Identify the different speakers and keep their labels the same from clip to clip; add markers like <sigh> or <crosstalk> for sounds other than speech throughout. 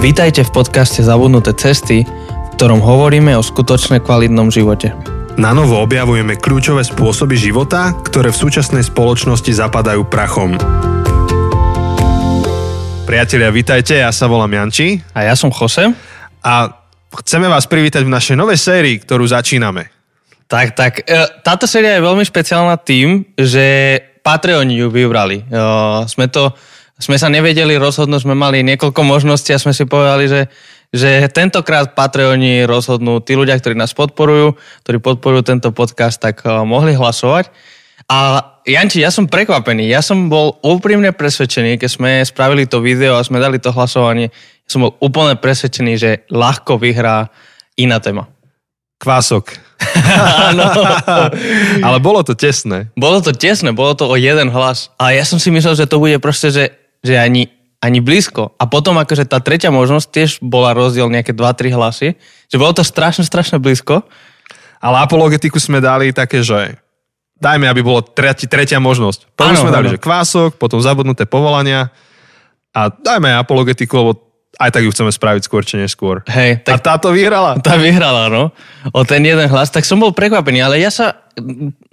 Speaker 1: Vítajte v podcaste Zabudnuté cesty, v ktorom hovoríme o skutočne kvalitnom živote.
Speaker 2: Na novo objavujeme kľúčové spôsoby života, ktoré v súčasnej spoločnosti zapadajú prachom. Priatelia, vítajte, ja sa volám Janči
Speaker 1: A ja som Jose.
Speaker 2: a chceme vás privítať v našej novej sérii, ktorú začíname.
Speaker 1: Tak, tak. e, Táto séria je veľmi špeciálna tým, že Patreoni ju vybrali. E, Sme to, sme sa nevedeli rozhodnúť, sme mali niekoľko možností a sme si povedali, že, že tentokrát Patreoni rozhodnú tí ľudia, ktorí nás podporujú, ktorí podporujú tento podcast, tak e, mohli hlasovať. A Janči, ja som prekvapený. Ja som bol úprimne presvedčený, keď sme spravili to video a sme dali to hlasovanie, ja som bol úplne presvedčený, že ľahko vyhrá iná téma.
Speaker 2: Kvások. <laughs>
Speaker 1: Áno.
Speaker 2: Ale bolo to tesné.
Speaker 1: Bolo to tesné, bolo to o jeden hlas. A ja som si myslel, že to bude proste, že, že ani, ani blízko. A potom akože tá tretia možnosť tiež bola rozdiel nejaké 2-3 hlasy. Že bolo to strašne, strašne blízko.
Speaker 2: Ale apologetiku sme dali také, že dajme, aby bolo treti, tretia možnosť. Potom sme dali,
Speaker 1: áno.
Speaker 2: že kvások, potom zabudnuté povolania a dajme apologetiku, lebo aj tak ju chceme spraviť skôr či neskôr.
Speaker 1: Hej,
Speaker 2: A
Speaker 1: tak
Speaker 2: táto vyhrala.
Speaker 1: tá vyhrala, no. O ten jeden hlas. Tak som bol prekvapený, ale ja sa...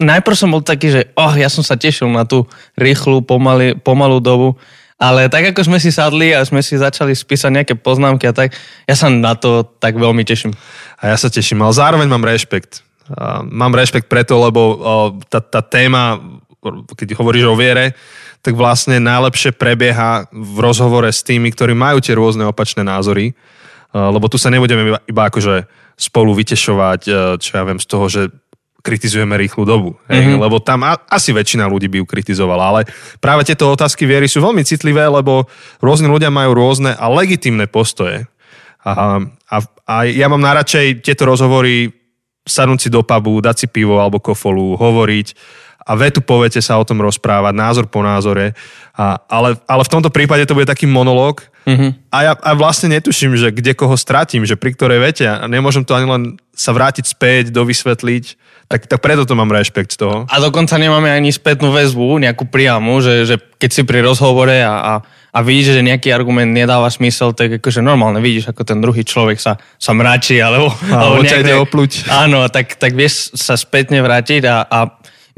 Speaker 1: Najprv som bol taký, že oh, ja som sa tešil na tú rýchlu, pomaly, pomalú dobu. Ale tak ako sme si sadli a sme si začali spísať nejaké poznámky a tak, ja sa na to tak veľmi teším.
Speaker 2: A ja sa teším, ale zároveň mám rešpekt. Mám rešpekt preto, lebo tá, tá téma, keď hovoríš o viere, tak vlastne najlepšie prebieha v rozhovore s tými, ktorí majú tie rôzne opačné názory. A, Lebo tu sa nebudeme iba, iba akože spolu vytešovať, e, čo ja viem, z toho, že kritizujeme rýchlu dobu. Hej? Mm-hmm. Lebo tam a, asi väčšina ľudí by ju kritizovala. Ale práve tieto otázky viery sú veľmi citlivé, lebo rôzni ľudia majú rôzne a legitimné postoje. A, a, a ja mám najradšej tieto rozhovory sadnúť si do pubu, dať si pivo alebo kofolu, hovoriť a vetu po vete sa o tom rozprávať, názor po názore. A, ale, ale v tomto prípade to bude taký monológ
Speaker 1: Mhm.
Speaker 2: a ja a vlastne netuším, že kde koho stratím, že pri ktorej vete a nemôžem to ani len sa vrátiť späť, dovysvetliť. Tak, tak preto to mám rešpekt z toho.
Speaker 1: A dokonca nemáme ani spätnú väzbu, nejakú priamu, že, že keď si pri rozhovore a, a, a vidíš, že nejaký argument nedáva smysel, tak akože normálne vidíš, ako ten druhý človek sa, sa mračí, <laughs> alebo,
Speaker 2: Alebo ťa ide opluť.
Speaker 1: Áno, tak, tak vieš sa spätne vrátiť a, a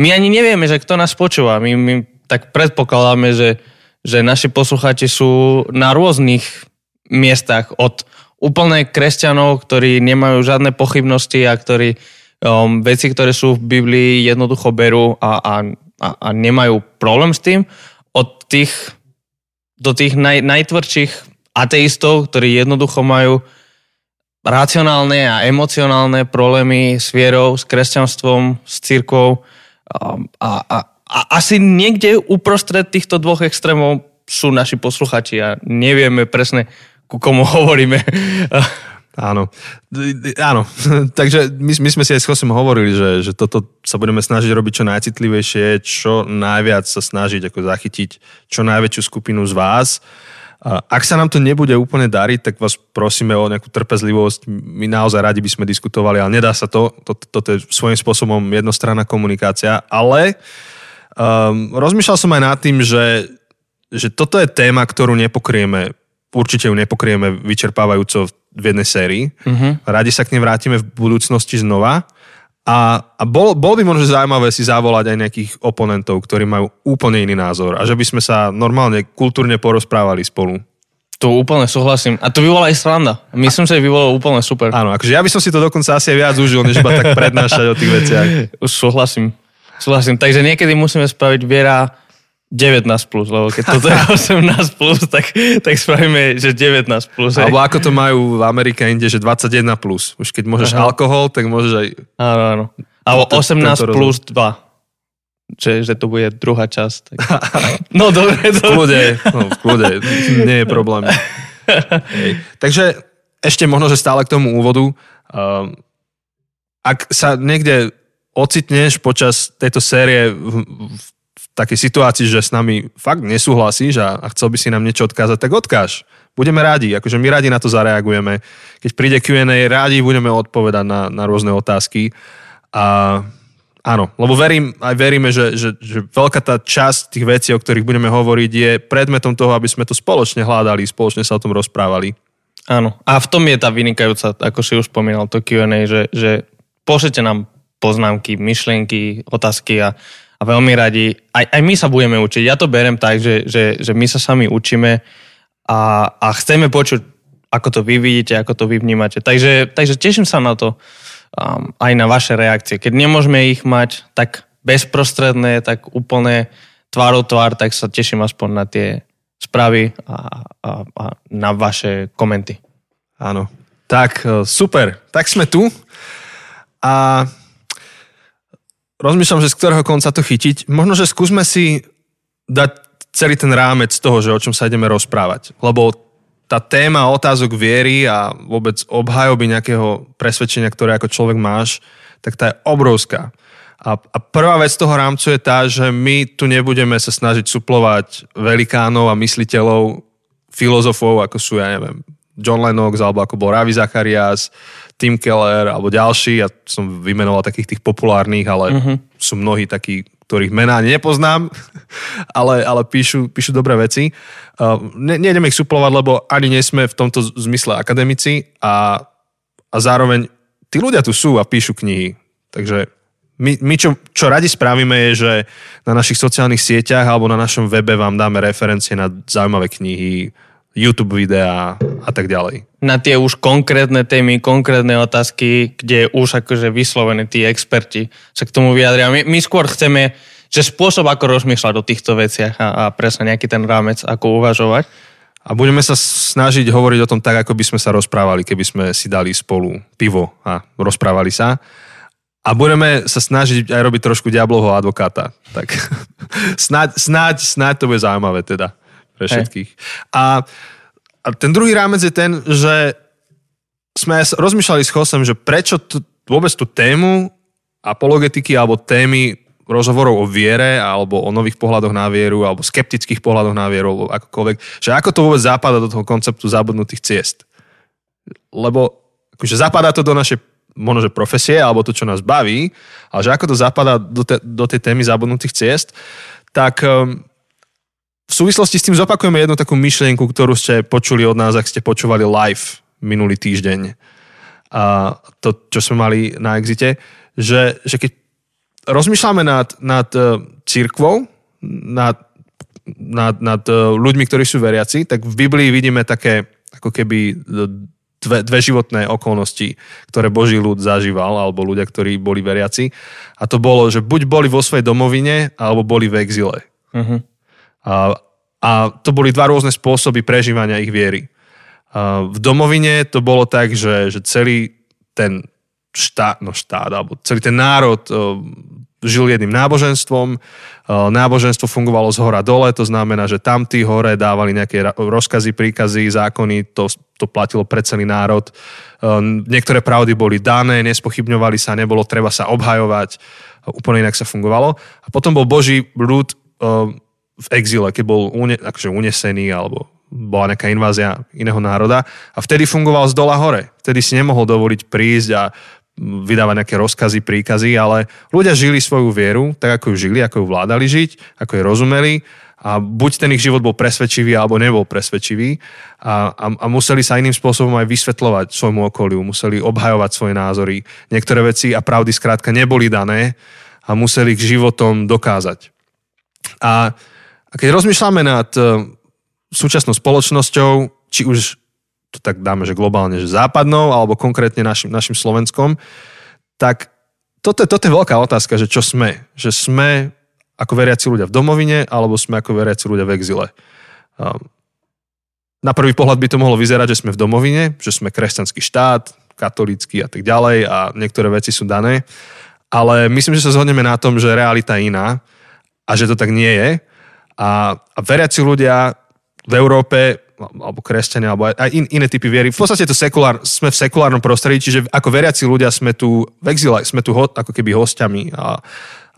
Speaker 1: my ani nevieme, že kto nás počúva. My, my tak predpokladáme, že, že naši poslucháči sú na rôznych miestach od úplne kresťanov, ktorí nemajú žiadne pochybnosti a ktorí um, veci, ktoré sú v Biblii, jednoducho berú a, a, a, a nemajú problém s tým, od tých do tých naj, najtvrdších ateistov, ktorí jednoducho majú racionálne a emocionálne problémy s vierou, s kresťanstvom, s církvou. Um, a, a, a asi niekde uprostred týchto dvoch extrémov sú naši posluchači a nevieme presne, ku komu <laughs> hovoríme.
Speaker 2: Áno. Áno. <laughs> Takže my, my sme si aj s Chosom hovorili, že, že toto sa budeme snažiť robiť čo najcitlivejšie, čo najviac sa snažiť ako zachytiť čo najväčšiu skupinu z vás. Ak sa nám to nebude úplne dariť, tak vás prosíme o nejakú trpezlivosť. My naozaj radi by sme diskutovali, ale nedá sa to. Toto, toto je svojím spôsobom jednostranná komunikácia. Ale um, rozmýšľal som aj nad tým, že, že toto je téma, ktorú nepokrieme určite ju nepokrieme vyčerpávajúco v jednej sérii. Uh-huh. Radi sa k nej vrátime v budúcnosti znova. A, a bol, bol by možno zaujímavé si zavolať aj nejakých oponentov, ktorí majú úplne iný názor a že by sme sa normálne kultúrne porozprávali spolu.
Speaker 1: Tu úplne súhlasím. A to by bola aj sranda. Myslím, že by bolo úplne super.
Speaker 2: Áno, akože ja by som si to dokonca asi viac užil, než iba tak prednášať o tých veciach. <laughs>
Speaker 1: Súhlasím. Súhlasím. Takže niekedy musíme spraviť viera 19+, plus, lebo keď toto je 18+, plus, tak, tak spravíme, že 19+. Plus, hej.
Speaker 2: Alebo ako to majú v Amerike inde, že 21+. Plus. Už keď môžeš
Speaker 1: Aha.
Speaker 2: alkohol, tak môžeš aj...
Speaker 1: Áno, áno. Alebo
Speaker 2: To- to-
Speaker 1: 18
Speaker 2: tento
Speaker 1: plus 2. Že, že to bude druhá časť. Tak... <laughs> No dobre,
Speaker 2: V kľude, no, v kľude, nie je problém. Hej. Takže ešte možno, že stále k tomu úvodu. Um, ak sa niekde ocitneš počas tejto série v, v takej situácii, že s nami fakt nesúhlasíš a, a chcel by si nám niečo odkázať, tak odkáž. Budeme rádi, akože my radi na to zareagujeme. Keď príde Q&A, rádi budeme odpovedať na, na rôzne otázky. A áno, lebo verím, aj veríme, že, že, že veľká tá časť tých vecí, o ktorých budeme hovoriť, je predmetom toho, aby sme to spoločne hľadali, spoločne sa o tom rozprávali.
Speaker 1: Áno. A v tom je tá vynikajúca, ako si už spomínal, to Q&A, že, že pošlete nám poznámky, myšlienky, otázky a, a veľmi radi, aj, aj my sa budeme učiť. Ja to berem tak, že, že, že my sa sami učíme a, a chceme počuť, ako to vy vidíte, ako to vy vnímate. Takže, takže teším sa na to um, aj na vaše reakcie. Keď nemôžeme ich mať tak bezprostredné, tak úplne tvárou tvár, tak sa teším aspoň na tie správy a, a, a na vaše komenty.
Speaker 2: Áno. Tak, e, super. Tak sme tu. A rozmýšľam, že z ktorého konca to chytiť. Možno, že skúsme si dať celý ten rámec toho, že o čom sa ideme rozprávať. Lebo tá téma otázok viery a vôbec obhajoby nejakého presvedčenia, ktoré ako človek máš, tak tá je obrovská. A, a prvá vec toho rámcu je tá, že my tu nebudeme sa snažiť suplovať velikánov a mysliteľov, filozofov, ako sú, ja neviem, John Lennox, alebo ako bol Ravi Zacharias, Tim Keller, alebo ďalší. Ja som vymenoval takých tých populárnych, ale uh-huh. sú mnohí takí, ktorých mená nepoznám, <laughs> ale, ale píšu, píšu dobré veci. Uh, ne, nejdeme ich suplovať, lebo ani nie sme v tomto zmysle akademici a, a zároveň tí ľudia tu sú a píšu knihy. Takže my, my čo, čo radi spravíme je, že na našich sociálnych sieťach alebo na našom webe vám dáme referencie na zaujímavé knihy, YouTube videá a tak ďalej.
Speaker 1: Na tie už konkrétne témy, konkrétne otázky, kde už akože vyslovene tí experti sa k tomu vyjadria. My, my skôr chceme, že spôsob, ako rozmýšľať o týchto veciach a, a presne nejaký ten rámec, ako uvažovať.
Speaker 2: A budeme sa snažiť hovoriť o tom tak, ako by sme sa rozprávali, keby sme si dali spolu pivo a rozprávali sa a budeme sa snažiť aj robiť trošku diablovho advokáta. Tak <laughs> snáď, snáď, snáď to bude zaujímavé teda pre všetkých. A, a ten druhý rámec je ten, že sme rozmýšľali s Chosem, že prečo t- vôbec tú tému apologetiky alebo témy rozhovorov o viere alebo o nových pohľadoch na vieru alebo skeptických pohľadoch na vieru alebo akokoľvek, že ako to vôbec zapadá do toho konceptu zabudnutých ciest. Lebo akože zapadá to do našej možno, že profesie alebo to, čo nás baví, ale že ako to zapadá do, te, do tej témy zabudnutých ciest, tak um, v súvislosti s tým zopakujeme jednu takú myšlienku, ktorú ste počuli od nás, ak ste počúvali live minulý týždeň. A to, čo sme mali na exite, že, že keď rozmýšľame nad, nad uh, církvou, nad, nad, nad uh, ľuďmi, ktorí sú veriaci, tak v Biblii vidíme také ako keby dve, dve životné okolnosti, ktoré Boží ľud zažíval, alebo ľudia, ktorí boli veriaci. A to bolo, že buď boli vo svojej domovine, alebo boli v exile. Uh-huh. A, a to boli dva rôzne spôsoby prežívania ich viery. A v domovine to bolo tak, že, že celý ten štát, no štát, alebo celý ten národ žil jedným náboženstvom. Náboženstvo fungovalo z hora dole, to znamená, že tam tí hore dávali nejaké rozkazy, príkazy, zákony, to, to platilo pre celý národ. Niektoré pravdy boli dané, nespochybňovali sa, nebolo treba sa obhajovať, úplne inak sa fungovalo. A potom bol Boží ľud v exile, keď bol une, akože unesený alebo bola nejaká invázia iného národa a vtedy fungoval z dola hore. Vtedy si nemohol dovoliť prísť a vydávať nejaké rozkazy, príkazy, ale ľudia žili svoju vieru, tak ako ju žili, ako ju vládali žiť, ako ju rozumeli a buď ten ich život bol presvedčivý, alebo nebol presvedčivý a, a, a museli sa iným spôsobom aj vysvetľovať svojmu okoliu, museli obhajovať svoje názory. Niektoré veci a pravdy skrátka neboli dané a museli k životom dokázať. A, a keď rozmýšľame nad uh, súčasnou spoločnosťou, či už to tak dáme, že globálne, že západnou, alebo konkrétne našim, našim Slovenskom, tak toto, toto je veľká otázka, že čo sme. Že sme ako veriaci ľudia v domovine, alebo sme ako veriaci ľudia v exile. Um, na prvý pohľad by to mohlo vyzerať, že sme v domovine, že sme kresťanský štát, katolícky a tak ďalej a niektoré veci sú dané. Ale myslím, že sa zhodneme na tom, že realita je iná a že to tak nie je. A, a veriaci ľudia v Európe alebo kresťania, alebo aj in, iné typy viery. V podstate to sekulár, sme v sekulárnom prostredí, čiže ako veriaci ľudia sme tu v exile, sme tu ho, ako keby hostiami a,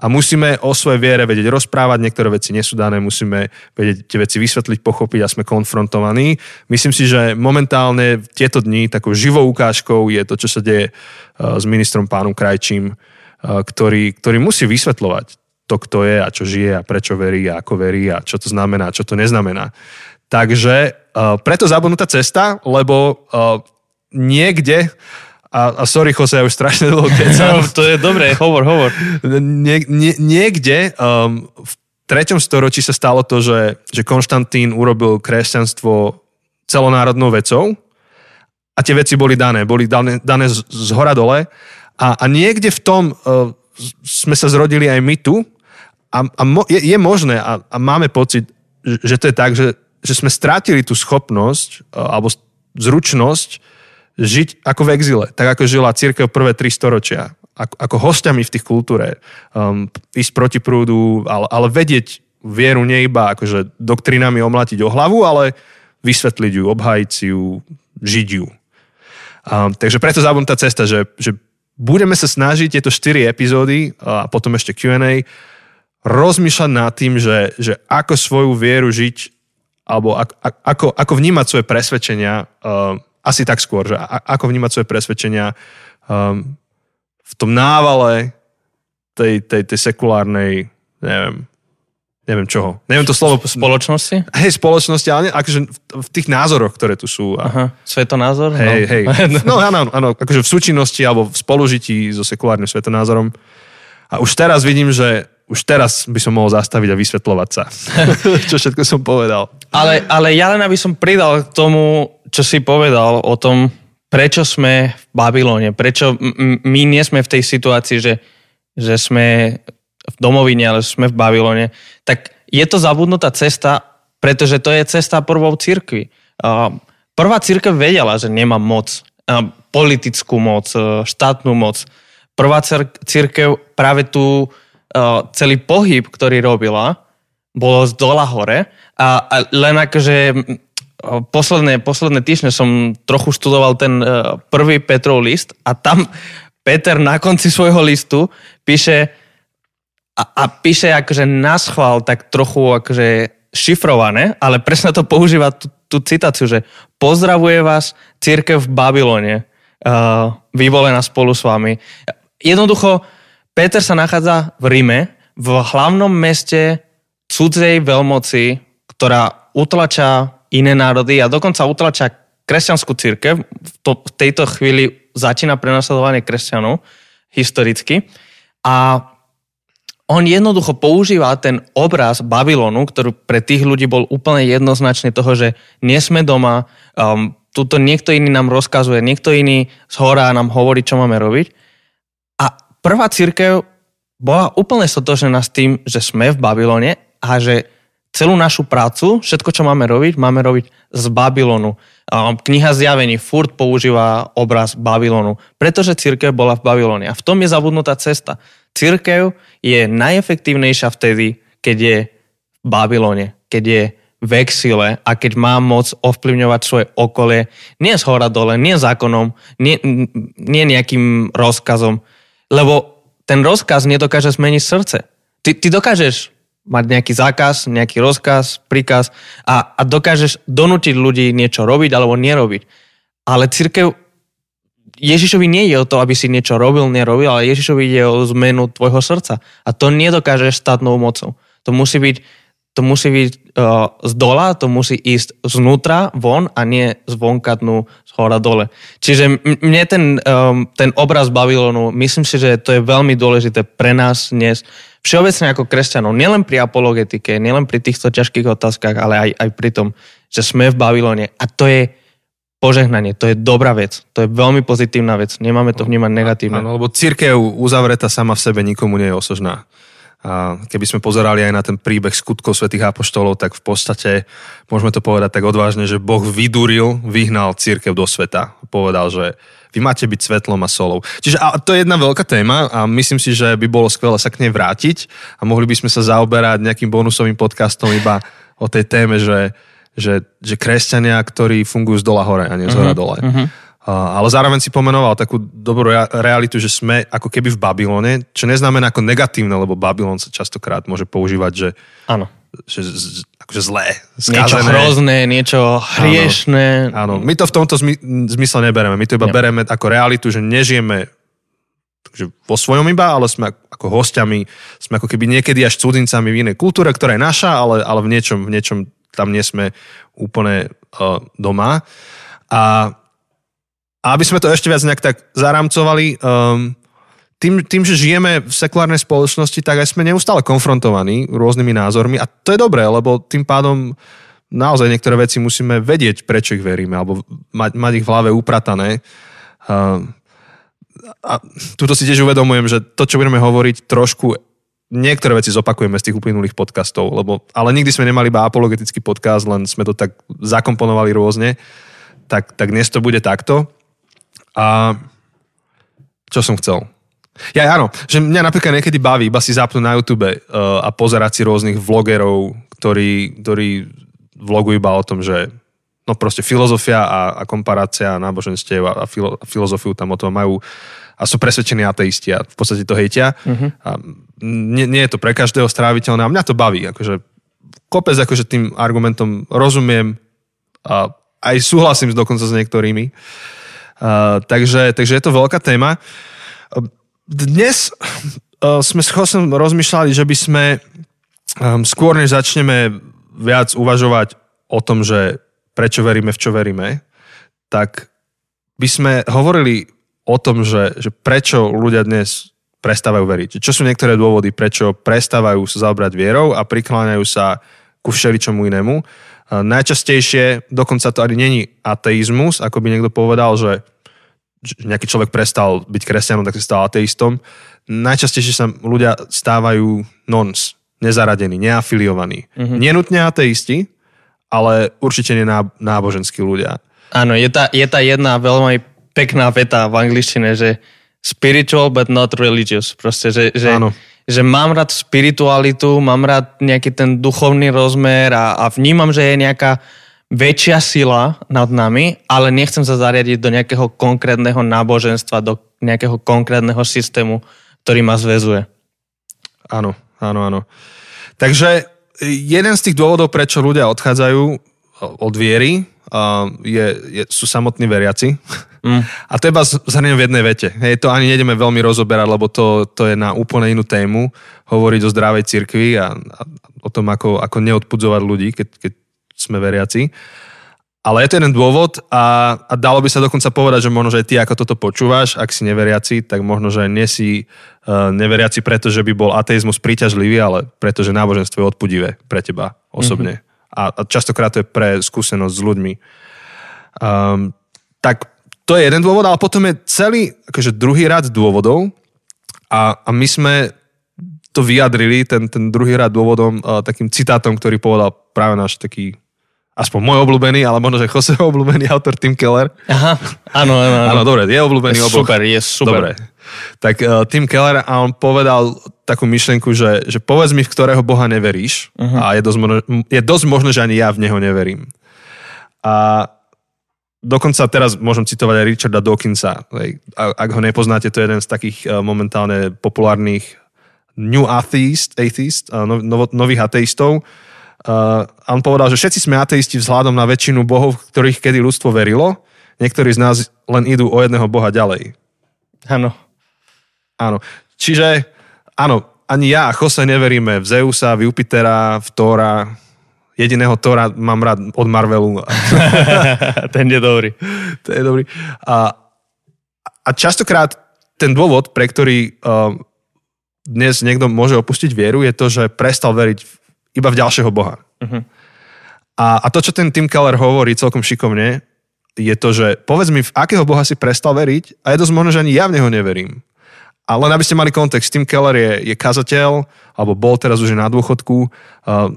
Speaker 2: a musíme o svojej viere vedieť rozprávať, niektoré veci nie sú dané, musíme vedieť tie veci vysvetliť, pochopiť a sme konfrontovaní. Myslím si, že momentálne v tieto dni takou živou ukážkou je to, čo sa deje uh, s ministrom pánom Krajčím, uh, ktorý, ktorý musí vysvetľovať to, kto je a čo žije a prečo verí a ako verí a čo to znamená, čo to neznamená. Takže uh, preto zabudnutá cesta, lebo uh, niekde a, a sorry, Jose, ja už strašne dlho kecam.
Speaker 1: No, <laughs> to je dobré, hovor, hovor.
Speaker 2: Nie, nie, niekde um, v treťom storočí sa stalo to, že, že Konštantín urobil kresťanstvo celonárodnou vecou a tie veci boli dané, boli dané, dané z, z hora dole a, a niekde v tom uh, sme sa zrodili aj my tu a, a mo, je, je možné a, a máme pocit, že, to je tak, že, že sme strátili tú schopnosť uh, alebo zručnosť žiť ako v exile, tak ako žila církev prvé tri storočia, ako, ako hostiami v tých kultúre, um, ísť proti prúdu, ale, ale vedieť vieru nie iba akože doktrinami omlatiť o hlavu, ale vysvetliť ju, obhájiť ju, žiť ju. Um, takže preto zabudnutá cesta, že, že budeme sa snažiť tieto 4 epizódy a potom ešte Q&A rozmýšľať nad tým, že, že ako svoju vieru žiť alebo ako, ako, ako vnímať svoje presvedčenia um, asi tak skôr, že ako vnímať svoje presvedčenia um, v tom návale tej, tej, tej sekulárnej, neviem, neviem čoho. Neviem to slovo.
Speaker 1: Spoločnosti?
Speaker 2: Hej, spoločnosti, ale ne, akože v, v tých názoroch, ktoré tu sú. A,
Speaker 1: Aha, svetonázor?
Speaker 2: Hej,
Speaker 1: no.
Speaker 2: hej. <laughs> No áno, áno, akože v súčinnosti alebo v spolužití so sekulárnym svetonázorom. A už teraz vidím, že už teraz by som mohol zastaviť a vysvetľovať sa. <laughs> čo všetko som povedal.
Speaker 1: Ale, ale ja len aby som pridal k tomu, čo si povedal o tom, prečo sme v Babylone, prečo my nie sme v tej situácii, že, že sme v domovine, ale sme v Babylone, tak je to zabudnutá cesta, pretože to je cesta prvou církvy. Prvá církev vedela, že nemá moc, politickú moc, e, štátnu moc. Prvá církev práve tu celý pohyb, ktorý robila, bolo z dola hore a, a len akože posledné, posledné týždne som trochu študoval ten uh, prvý Petrov list a tam <laughs> Peter na konci svojho listu píše a, a píše akože naschval tak trochu akože šifrované, ale presne to používa tú, tú citáciu, že pozdravuje vás církev v Babylone, uh, vyvolená spolu s vami. Jednoducho, Peter sa nachádza v Ríme, v hlavnom meste cudzej veľmoci, ktorá utlača iné národy a dokonca utlača kresťanskú církev. V, to, v tejto chvíli začína prenasledovanie kresťanov historicky. A on jednoducho používa ten obraz Babylonu, ktorý pre tých ľudí bol úplne jednoznačne toho, že nie sme doma, um, tuto niekto iný nám rozkazuje, niekto iný z hora nám hovorí, čo máme robiť prvá církev bola úplne sotožená s tým, že sme v Babylone a že celú našu prácu, všetko, čo máme robiť, máme robiť z Babylonu. Kniha zjavení furt používa obraz Babylonu, pretože církev bola v Babylone. A v tom je zabudnutá cesta. Církev je najefektívnejšia vtedy, keď je v Babylone, keď je v exile a keď má moc ovplyvňovať svoje okolie, nie z hora dole, nie zákonom, nie, nie nejakým rozkazom, lebo ten rozkaz nedokáže zmeniť srdce. Ty, ty dokážeš mať nejaký zákaz, nejaký rozkaz, príkaz a, a dokážeš donútiť ľudí niečo robiť alebo nerobiť. Ale církev, Ježišovi nie je o to, aby si niečo robil, nerobil, ale Ježišovi ide o zmenu tvojho srdca. A to nedokážeš štátnou mocou. To musí byť to musí byť uh, z dola, to musí ísť znútra von a nie zvonka dnu z hora dole. Čiže mne ten, um, ten obraz Babylonu, myslím si, že to je veľmi dôležité pre nás dnes, všeobecne ako kresťanov, nielen pri apologetike, nielen pri týchto ťažkých otázkach, ale aj, aj pri tom, že sme v Babylone a to je požehnanie, to je dobrá vec, to je veľmi pozitívna vec, nemáme to vnímať negatívne.
Speaker 2: Áno, lebo církev uzavretá sama v sebe nikomu nie je osožná. Keby sme pozerali aj na ten príbeh skutkov svätých apoštolov, tak v podstate môžeme to povedať tak odvážne, že Boh vyduril, vyhnal církev do sveta. Povedal, že vy máte byť svetlom a solou. Čiže a to je jedna veľká téma a myslím si, že by bolo skvelé sa k nej vrátiť a mohli by sme sa zaoberať nejakým bonusovým podcastom iba o tej téme, že, že, že kresťania, ktorí fungujú z dola hore a nie z hora uh-huh, dole. Uh-huh. Ale zároveň si pomenoval takú dobrú realitu, že sme ako keby v Babylone, čo neznamená ako negatívne, lebo Babylon sa častokrát môže používať, že,
Speaker 1: Áno.
Speaker 2: že akože zlé,
Speaker 1: skazené. Niečo hrozné, niečo hriešné.
Speaker 2: Áno. Áno, my to v tomto zmysle nebereme. My to iba Nie. bereme ako realitu, že nežijeme takže vo svojom iba, ale sme ako hostiami, sme ako keby niekedy až cudzincami v inej kultúre, ktorá je naša, ale, ale v, niečom, v niečom tam nie sme úplne uh, doma. A, a aby sme to ešte viac nejak tak zaramcovali, um, tým, tým, že žijeme v sekulárnej spoločnosti, tak aj sme neustále konfrontovaní rôznymi názormi a to je dobré, lebo tým pádom naozaj niektoré veci musíme vedieť, prečo ich veríme, alebo mať, mať ich v hlave upratané. Uh, a tuto si tiež uvedomujem, že to, čo budeme hovoriť, trošku niektoré veci zopakujeme z tých uplynulých podcastov, lebo, ale nikdy sme nemali iba apologetický podcast, len sme to tak zakomponovali rôzne, tak, tak dnes to bude takto. A čo som chcel? Ja áno, že mňa napríklad niekedy baví iba si zapnúť na YouTube uh, a pozerať si rôznych vlogerov, ktorí, ktorí vlogujú iba o tom, že no proste filozofia a, a komparácia náboženstiev a, a, filo, a filozofiu tam o tom majú a sú presvedčení ateisti a v podstate to hejtia. Uh-huh. A nie, nie je to pre každého stráviteľné a mňa to baví. Akože kopec akože tým argumentom rozumiem a aj súhlasím dokonca s niektorými. Uh, takže, takže je to veľká téma. Dnes uh, sme s Chosom rozmýšľali, že by sme um, skôr než začneme viac uvažovať o tom, že prečo veríme, v čo veríme, tak by sme hovorili o tom, že, že prečo ľudia dnes prestávajú veriť. Čo sú niektoré dôvody, prečo prestávajú sa zaobrať vierou a prikláňajú sa ku všeličomu inému. Najčastejšie, dokonca to ani není ateizmus, ako by niekto povedal, že nejaký človek prestal byť kresťanom, tak sa stal ateistom. Najčastejšie sa ľudia stávajú nons, nezaradení, neafiliovaní. Mm-hmm. Nenutne ateisti, ale určite nie náboženskí ľudia.
Speaker 1: Áno, je tá, je tá jedna veľmi pekná veta v angličtine, že spiritual but not religious. Proste, že, že, že mám rád spiritualitu, mám rád nejaký ten duchovný rozmer a, a vnímam, že je nejaká väčšia sila nad nami, ale nechcem sa zariadiť do nejakého konkrétneho náboženstva, do nejakého konkrétneho systému, ktorý ma zväzuje.
Speaker 2: Áno, áno, áno. Takže jeden z tých dôvodov, prečo ľudia odchádzajú od viery, je, je, sú samotní veriaci. <laughs> Mm. A to iba zhrniem v jednej vete. Hej, to ani nejdeme veľmi rozoberať, lebo to, to je na úplne inú tému. Hovoriť o zdravej cirkvi a, a o tom, ako, ako neodpudzovať ľudí, keď, keď sme veriaci. Ale je to jeden dôvod a, a dalo by sa dokonca povedať, že možno, že aj ty, ako toto počúvaš, ak si neveriaci, tak možno, že nie si uh, neveriaci preto, že by bol ateizmus príťažlivý, ale preto, že náboženstvo je odpudivé pre teba osobne. Mm-hmm. A, a častokrát to je pre skúsenosť s ľuďmi. Um, tak to je jeden dôvod, ale potom je celý akože druhý rad dôvodov a, a my sme to vyjadrili, ten, ten druhý rad dôvodom uh, takým citátom, ktorý povedal práve náš taký aspoň môj obľúbený, ale možno, že Joseho obľúbený autor Tim Keller.
Speaker 1: Aha, áno, áno. Áno,
Speaker 2: áno dobre, je obľúbený
Speaker 1: je oboch. Super, je super. Dobre.
Speaker 2: Tak uh, Tim Keller a on povedal takú myšlenku, že, že povedz mi, v ktorého Boha neveríš uh-huh. a je dosť, možno, je dosť možné, že ani ja v Neho neverím. A dokonca teraz môžem citovať aj Richarda Dawkinsa. Ak ho nepoznáte, to je jeden z takých eh, momentálne populárnych New Atheist, atheist eh, no, nových ateistov. Uh, a on povedal, že všetci sme ateisti vzhľadom na väčšinu bohov, ktorých kedy ľudstvo verilo. Niektorí z nás len idú o jedného boha ďalej.
Speaker 1: Áno.
Speaker 2: Áno. Čiže, áno, ani ja a Jose neveríme v Zeusa, v Jupitera, v Tóra, jediného Tora mám rád od Marvelu. <laughs>
Speaker 1: ten je dobrý.
Speaker 2: ten je dobrý. A, a častokrát ten dôvod, pre ktorý uh, dnes niekto môže opustiť vieru, je to, že prestal veriť iba v ďalšieho Boha. Uh-huh. A, a to, čo ten Tim Keller hovorí celkom šikovne, je to, že povedz mi, v akého Boha si prestal veriť a je dosť možné, že ani ja v neho neverím. A len aby ste mali kontext, Tim Keller je, je kazateľ, alebo bol teraz už na dôchodku, uh,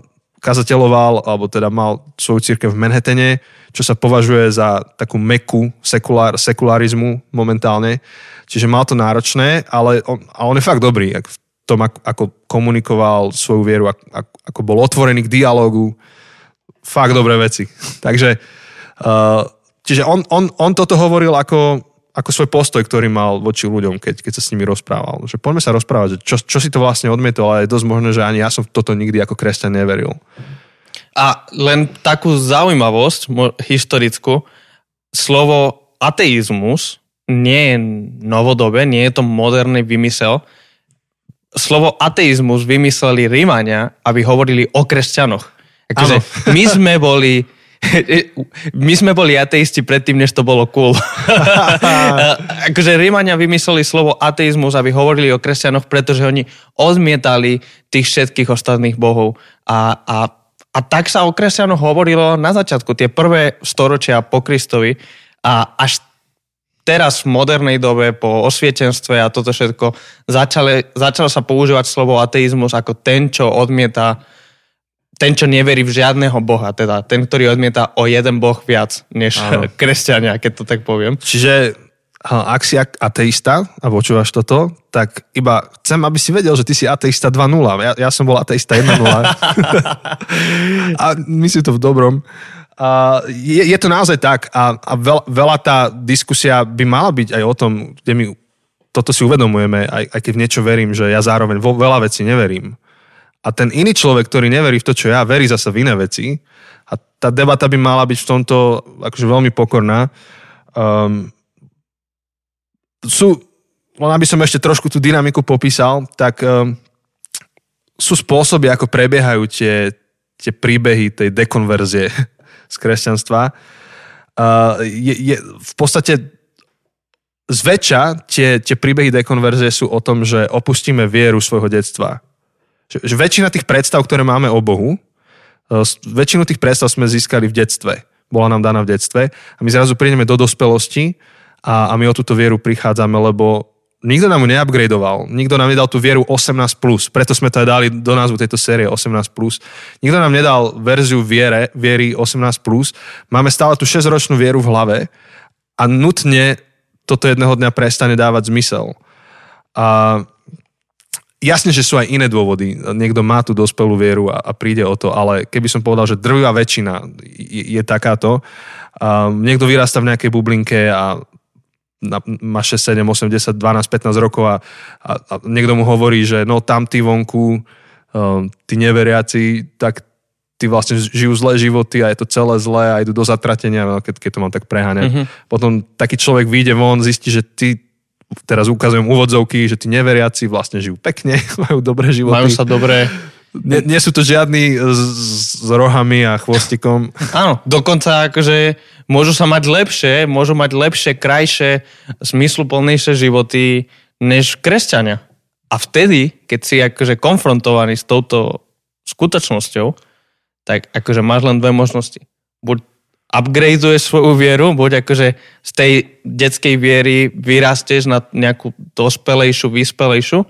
Speaker 2: kazateľoval, alebo teda mal svoju církev v Manhattane, čo sa považuje za takú meku sekulár, sekularizmu momentálne. Čiže mal to náročné, ale on, ale on je fakt dobrý v tom, ako, ako komunikoval svoju vieru, ako, ako bol otvorený k dialogu. Fakt dobré veci. <laughs> Takže uh, čiže on, on, on toto hovoril ako, ako svoj postoj, ktorý mal voči ľuďom, keď, keď sa s nimi rozprával. Že poďme sa rozprávať, že čo, čo si to vlastne odmietol, ale je dosť možné, že ani ja som toto nikdy ako kresťan neveril.
Speaker 1: A len takú zaujímavosť historickú, slovo ateizmus nie je novodobé, nie je to moderný vymysel. Slovo ateizmus vymysleli Rímania, aby hovorili o kresťanoch. Akože my sme boli <laughs> <laughs> My sme boli ateisti predtým, než to bolo cool. <laughs> akože Rímania vymysleli slovo ateizmus, aby hovorili o kresťanoch, pretože oni odmietali tých všetkých ostatných bohov. A, a, a tak sa o kresťanoch hovorilo na začiatku, tie prvé storočia po Kristovi. A až teraz v modernej dobe po osvietenstve a toto všetko začali, začalo sa používať slovo ateizmus ako ten, čo odmieta ten, čo neverí v žiadneho boha, teda ten, ktorý odmieta o jeden boh viac než Áno. <laughs> kresťania, keď to tak poviem.
Speaker 2: Čiže ak si ateista a počúvaš toto, tak iba chcem, aby si vedel, že ty si ateista 2.0. Ja, ja som bol ateista 1.0. <laughs> a myslím to v dobrom. Uh, je, je to naozaj tak a, a veľa, veľa tá diskusia by mala byť aj o tom, kde my toto si uvedomujeme, aj, aj keď v niečo verím, že ja zároveň vo veľa vecí neverím. A ten iný človek, ktorý neverí v to, čo ja, verí zase v iné veci. A tá debata by mala byť v tomto akože veľmi pokorná. Um, sú, len aby som ešte trošku tú dynamiku popísal, tak um, sú spôsoby, ako prebiehajú tie, tie príbehy tej dekonverzie <laughs> z kresťanstva. Uh, je, je, v podstate zväčša tie, tie príbehy dekonverzie sú o tom, že opustíme vieru svojho detstva. Že, že väčšina tých predstav, ktoré máme o Bohu, uh, väčšinu tých predstav sme získali v detstve. Bola nám daná v detstve a my zrazu prídeme do dospelosti a, a my o túto vieru prichádzame, lebo nikto nám ju neupgradeoval, nikto nám nedal tú vieru 18+, plus, preto sme to aj dali do názvu tejto série 18+. Plus. Nikto nám nedal verziu viere, viery 18+, plus. máme stále tú 6-ročnú vieru v hlave a nutne toto jedného dňa prestane dávať zmysel. A jasne, že sú aj iné dôvody. Niekto má tú dospelú vieru a, a príde o to, ale keby som povedal, že drvá väčšina je, je takáto, um, niekto vyrasta v nejakej bublinke a má 6, 7, 8, 10, 12, 15 rokov a, a, a niekto mu hovorí, že no tam tí vonku, um, tí neveriaci, tak tí vlastne žijú zlé životy a je to celé zlé a idú do zatratenia, keď, keď to mám tak preháňať. Mm-hmm. Potom taký človek vyjde von, zistí, že ty teraz ukazujem úvodzovky, že tí neveriaci vlastne žijú pekne, <laughs> majú dobré životy.
Speaker 1: Majú sa dobré.
Speaker 2: Nie, nie sú to žiadni s, s rohami a chvostikom. <laughs>
Speaker 1: Áno, dokonca akože môžu sa mať lepšie, môžu mať lepšie, krajšie, zmysluplnejšie životy než kresťania. A vtedy, keď si akože konfrontovaný s touto skutočnosťou, tak akože máš len dve možnosti. Buď upgradeuješ svoju vieru, buď akože z tej detskej viery vyrastieš na nejakú dospelejšiu, vyspelejšiu,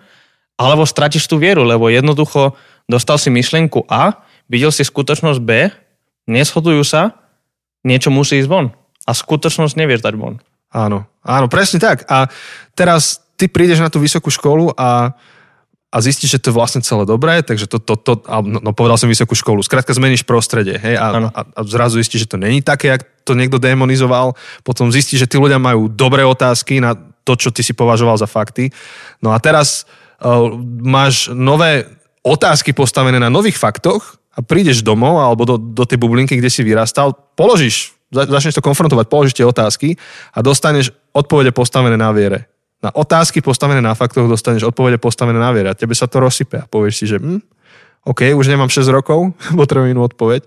Speaker 1: alebo stratíš tú vieru, lebo jednoducho dostal si myšlienku A, videl si skutočnosť B, neshodujú sa, niečo musí ísť von. A skutočnosť nevieš dať von.
Speaker 2: Áno, áno, presne tak. A teraz ty prídeš na tú vysokú školu a, a zistíš, že to je vlastne celé dobré, takže to, to, to no, no povedal som vysokú školu, skrátka zmeníš prostredie, hej, a, a, a zrazu zistíš, že to není také, jak to niekto demonizoval, potom zistíš, že tí ľudia majú dobré otázky na to, čo ty si považoval za fakty. No a teraz uh, máš nové otázky postavené na nových faktoch a prídeš domov alebo do, do tej bublinky, kde si vyrastal, položíš, začneš to konfrontovať, položíš tie otázky a dostaneš odpovede postavené na viere. Na otázky postavené na faktoch dostaneš odpovede postavené na viere a tebe sa to rozsype a povieš si, že hm, OK, už nemám 6 rokov, <laughs> potrebujem inú odpoveď.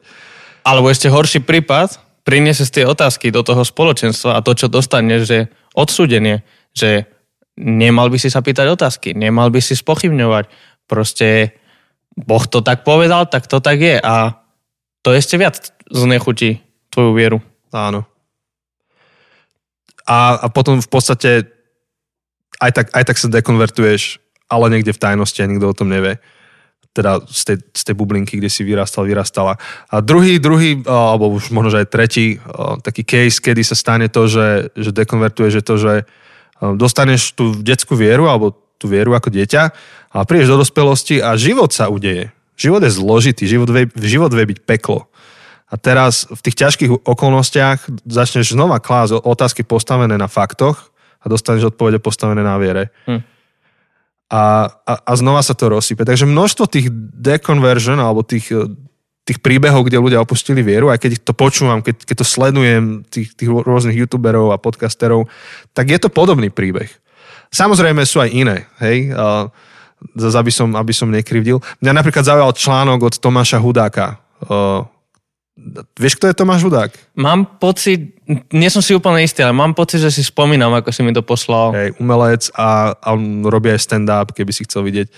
Speaker 1: Alebo ešte horší prípad, priniesieš tie otázky do toho spoločenstva a to, čo dostaneš, že odsúdenie, že nemal by si sa pýtať otázky, nemal by si spochybňovať. Proste Boh to tak povedal, tak to tak je a to ešte viac znechutí tvoju vieru.
Speaker 2: Áno. A, a potom v podstate aj tak, aj tak sa dekonvertuješ, ale niekde v tajnosti a nikto o tom nevie. Teda z tej, z tej bublinky, kde si vyrastal, vyrastala. A druhý, druhý, alebo už možno, že aj tretí taký case, kedy sa stane to, že, že dekonvertuješ, je to, že dostaneš tú detskú vieru alebo tú vieru ako dieťa, ale prídeš do dospelosti a život sa udeje. Život je zložitý, život vie, život vie byť peklo. A teraz v tých ťažkých okolnostiach začneš znova klásť otázky postavené na faktoch a dostaneš odpovede postavené na viere. Hm. A, a, a znova sa to rozsype. Takže množstvo tých deconversion alebo tých, tých príbehov, kde ľudia opustili vieru, aj keď to počúvam, keď, keď to sledujem, tých, tých rôznych youtuberov a podcasterov, tak je to podobný príbeh. Samozrejme sú aj iné, hej, uh, aby som, aby som nekrivdil. Mňa napríklad zaujal článok od Tomáša Hudáka, uh, Vieš, kto je Tomáš Hudák?
Speaker 1: Mám pocit, nie som si úplne istý, ale mám pocit, že si spomínam, ako si mi to poslal.
Speaker 2: Hej, umelec a, a on robí aj stand-up, keby si chcel vidieť.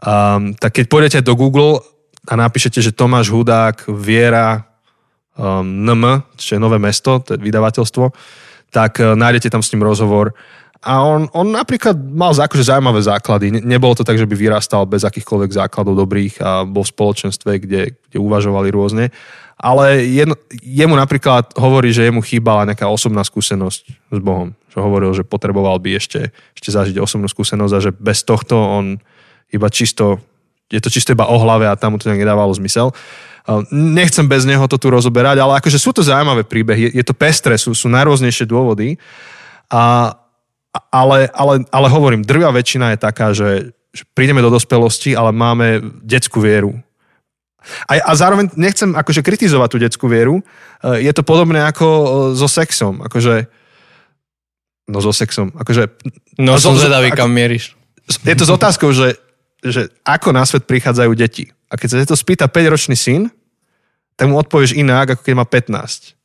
Speaker 2: Um, tak keď pôjdete do Google a napíšete, že Tomáš Hudák, Viera, um, NM, čo je nové mesto, to je vydavateľstvo, tak uh, nájdete tam s ním rozhovor. A on, on napríklad mal akože zaujímavé základy. Nebolo to tak, že by vyrastal bez akýchkoľvek základov dobrých a bol v spoločenstve, kde, kde uvažovali rôzne ale jedno, jemu napríklad hovorí, že jemu chýbala nejaká osobná skúsenosť s Bohom. Že hovoril, že potreboval by ešte, ešte zažiť osobnú skúsenosť a že bez tohto on iba čisto, je to čisto iba o hlave a tam mu to nejak nedávalo zmysel. Nechcem bez neho to tu rozoberať, ale akože sú to zaujímavé príbehy, je, je to pestré, sú, sú najrôznejšie dôvody. A, ale, ale, ale hovorím, drvia väčšina je taká, že, že prídeme do dospelosti, ale máme detskú vieru a, a zároveň nechcem akože kritizovať tú detskú vieru. E, je to podobné ako e, so sexom. Akože, no so sexom. Akože,
Speaker 1: no som zvedavý, kam mieríš.
Speaker 2: Je to s otázkou, že, že ako na svet prichádzajú deti. A keď sa to spýta 5-ročný syn, tak mu odpovieš inak, ako keď má 15.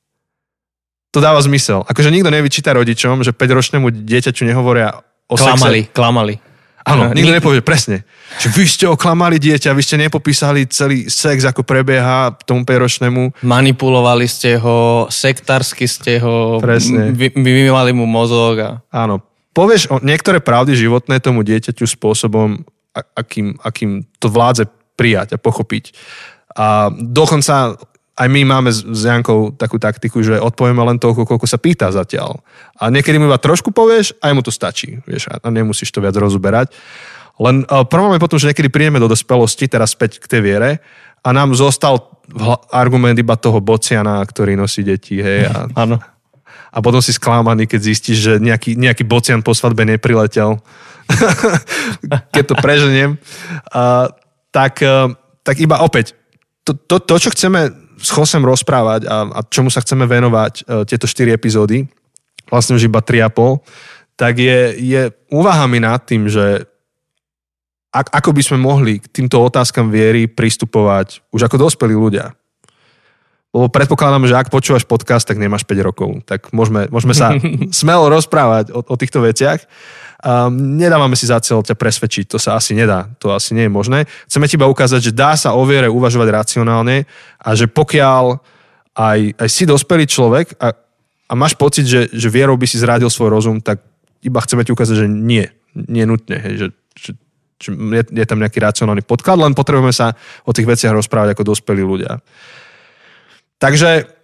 Speaker 2: To dáva zmysel. Akože nikto nevyčíta rodičom, že 5-ročnému dieťaťu nehovoria o
Speaker 1: klamali,
Speaker 2: sexe.
Speaker 1: Klamali,
Speaker 2: Áno, nikto nepovie presne. Že vy ste oklamali dieťa, vy ste nepopísali celý sex, ako prebieha tomu 5-ročnému.
Speaker 1: Manipulovali ste ho, sektársky ste ho, presne. Vy, vymývali mu mozog. A...
Speaker 2: Áno. Povieš o niektoré pravdy životné tomu dieťaťu spôsobom, akým, akým to vládze prijať a pochopiť. A dokonca aj my máme s Jankou takú taktiku, že odpovieme len toľko, koľko sa pýta zatiaľ. A niekedy mu iba trošku povieš, aj mu to stačí. Vieš, a nemusíš to viac rozoberať. Len uh, problém je potom, že niekedy prídeme do dospelosti, teraz späť k tej viere, a nám zostal argument iba toho bociana, ktorý nosí deti. Hej, a, <laughs>
Speaker 1: Áno.
Speaker 2: a potom si sklamaný, keď zistíš, že nejaký, nejaký bocian po svadbe nepriletel. <laughs> keď to preženiem. Uh, tak, uh, tak iba opäť, to, to, to, čo chceme s Chosem rozprávať a, a čomu sa chceme venovať e, tieto 4 epizódy, vlastne už iba 3,5, tak je, je úvahami nad tým, že ak, ako by sme mohli k týmto otázkam viery pristupovať už ako dospelí ľudia. Lebo predpokladám, že ak počúvaš podcast, tak nemáš 5 rokov. Tak môžeme, môžeme sa <laughs> smelo rozprávať o, o týchto veciach. Um, nedávame si za cieľ ťa presvedčiť, to sa asi nedá, to asi nie je možné. Chceme ti iba ukázať, že dá sa o viere uvažovať racionálne a že pokiaľ aj, aj si dospelý človek a, a máš pocit, že, že vierou by si zradil svoj rozum, tak iba chceme ti ukázať, že nie, nie nutne, hej, že, že, že je, je tam nejaký racionálny podklad, len potrebujeme sa o tých veciach rozprávať ako dospelí ľudia. Takže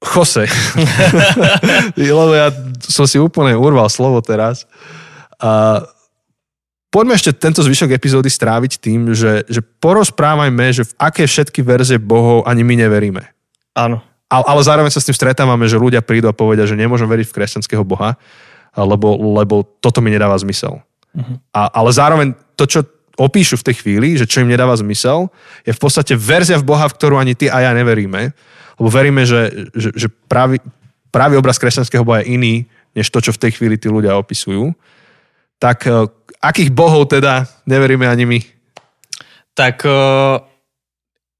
Speaker 2: Jose. <laughs> Lebo ja som si úplne urval slovo teraz. A poďme ešte tento zvyšok epizódy stráviť tým, že, že porozprávajme, že v aké všetky verzie bohov ani my neveríme.
Speaker 1: Áno.
Speaker 2: Ale, ale zároveň sa s tým stretávame, že ľudia prídu a povedia, že nemôžem veriť v kresťanského boha, lebo, lebo toto mi nedáva zmysel. Uh-huh. A, ale zároveň to, čo opíšu v tej chvíli, že čo im nedáva zmysel, je v podstate verzia v Boha, v ktorú ani ty a ja neveríme lebo veríme, že, že, že pravý, pravý obraz kresťanského boha je iný, než to, čo v tej chvíli tí ľudia opisujú. Tak e, akých bohov teda neveríme ani my?
Speaker 1: Tak e,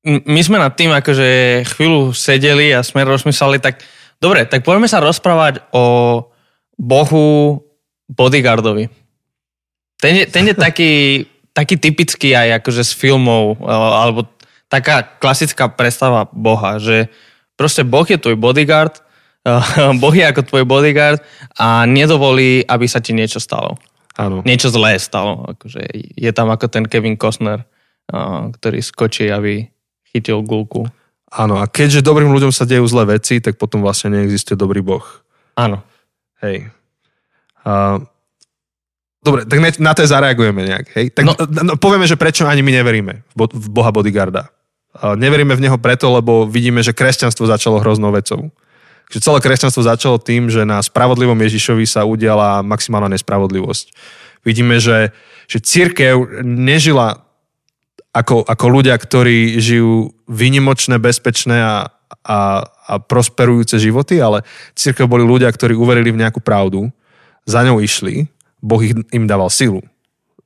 Speaker 1: my sme nad tým akože chvíľu sedeli a sme rozmysleli, tak dobre, tak poďme sa rozprávať o bohu bodyguardovi. Ten je, ten je <laughs> taký, taký typický aj akože z filmov, e, alebo taká klasická predstava boha, že Proste Boh je tvoj bodyguard, <laughs> Boh je ako tvoj bodyguard a nedovolí, aby sa ti niečo stalo.
Speaker 2: Áno.
Speaker 1: Niečo zlé stalo. Akože je tam ako ten Kevin Costner, ktorý skočí, aby chytil gulku.
Speaker 2: Áno, a keďže dobrým ľuďom sa dejú zlé veci, tak potom vlastne neexistuje dobrý Boh.
Speaker 1: Áno.
Speaker 2: Hej. Uh, dobre, tak na to zareagujeme nejak. Hej? Tak no. no, povieme, že prečo ani my neveríme v Boha bodyguarda. Neveríme v neho preto, lebo vidíme, že kresťanstvo začalo hroznou vecou. Že celé kresťanstvo začalo tým, že na spravodlivom Ježišovi sa udiala maximálna nespravodlivosť. Vidíme, že, že církev nežila ako, ako ľudia, ktorí žijú vynimočné, bezpečné a, a, a prosperujúce životy, ale církev boli ľudia, ktorí uverili v nejakú pravdu, za ňou išli, Boh im dával silu.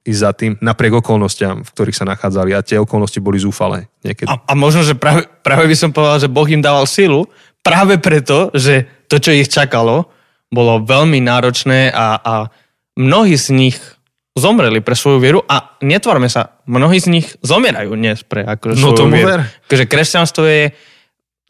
Speaker 2: Ísť za tým, napriek okolnostiam, v ktorých sa nachádzali a tie okolnosti boli zúfale niekedy.
Speaker 1: A, a možno, že práve, práve by som povedal, že Boh im dával silu, práve preto, že to, čo ich čakalo, bolo veľmi náročné a, a mnohí z nich zomreli pre svoju vieru a netvárme sa, mnohí z nich zomierajú dnes pre akože
Speaker 2: No
Speaker 1: svoju vieru.
Speaker 2: ver.
Speaker 1: Takže kresťanstvo je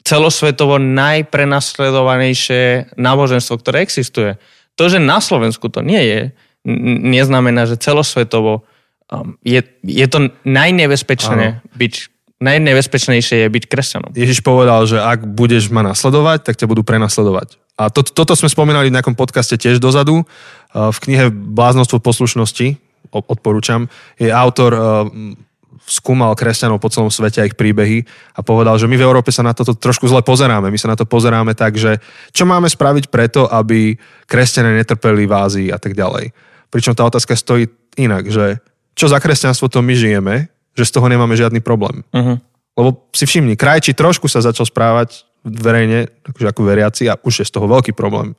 Speaker 1: celosvetovo najprenasledovanejšie náboženstvo, ktoré existuje. To, že na Slovensku to nie je, neznamená, že celosvetovo um, je, je to najnebezpečné byť, najnebezpečnejšie je byť kresťanom.
Speaker 2: Ježiš povedal, že ak budeš ma nasledovať, tak ťa budú prenasledovať. A to, toto sme spomínali v nejakom podcaste tiež dozadu. Uh, V knihe Bláznostvo poslušnosti, odporúčam, je autor uh, skúmal kresťanov po celom svete a ich príbehy a povedal, že my v Európe sa na toto trošku zle pozeráme. My sa na to pozeráme tak, že čo máme spraviť preto, aby kresťania netrpeli v Ázii a tak ďalej. Pričom tá otázka stojí inak, že čo za kresťanstvo to my žijeme, že z toho nemáme žiadny problém.
Speaker 1: Uh-huh.
Speaker 2: Lebo si všimni, krajči trošku sa začal správať verejne, akože ako veriaci a už je z toho veľký problém.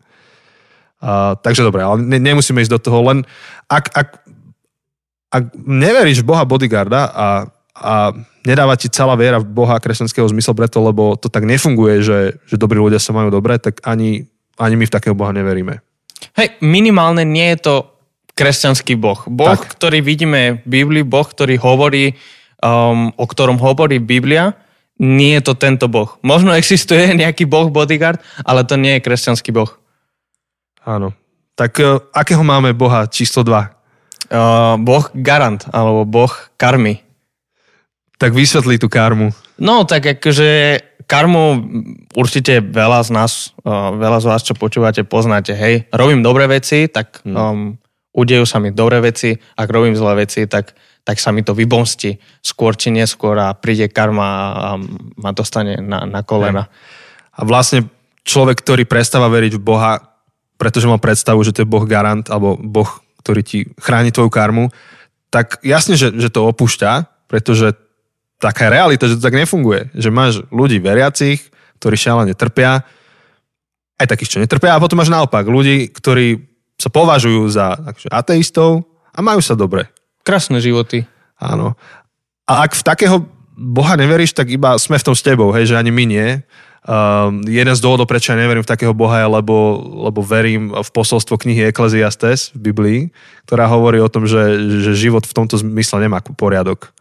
Speaker 2: A, takže dobre, ale ne, nemusíme ísť do toho, len ak, ak, ak neveríš v Boha bodyguarda a, a nedáva ti celá viera v Boha kresťanského zmysel preto, lebo to tak nefunguje, že, že dobrí ľudia sa majú dobre, tak ani, ani my v takého Boha neveríme.
Speaker 1: Hej, minimálne nie je to kresťanský boh. Boh,
Speaker 2: Tak.
Speaker 1: ktorý vidíme v Biblii, boh, ktorý hovorí, um, o ktorom hovorí Biblia, nie je to tento boh. Možno existuje <laughs> nejaký boh bodyguard, ale to nie je kresťanský boh.
Speaker 2: Áno. Tak e, akého máme Boha číslo 2?
Speaker 1: Uh, boh garant, alebo boh karmy.
Speaker 2: Tak vysvetlí tú karmu.
Speaker 1: No, tak akože karmu určite veľa z nás, uh, veľa z vás, čo počúvate, poznáte. Hej, robím dobré veci, tak um, udejú sa mi dobré veci. Ak robím zlé veci, tak, tak sa mi to vybomstí skôr či neskôr a príde karma a ma dostane na, na kolena.
Speaker 2: A vlastne človek, ktorý prestáva veriť v Boha, pretože mal predstavu, že to je Boh garant, alebo Boh, ktorý ti chráni tvoju karmu, tak jasne, že, že to opúšťa, pretože taká je realita, že to tak nefunguje. Že máš ľudí veriacich, ktorí šialene trpia, aj takých, čo netrpia, a potom máš naopak ľudí, ktorí sa považujú za akože, ateistov a majú sa dobre.
Speaker 1: Krásne životy.
Speaker 2: Áno. A ak v takého Boha neveríš, tak iba sme v tom s tebou, hej, že ani my nie. Um, jeden z dôvodov, prečo ja neverím v takého Boha je, lebo, lebo verím v posolstvo knihy Ecclesiastes v Biblii, ktorá hovorí o tom, že, že život v tomto zmysle nemá poriadok.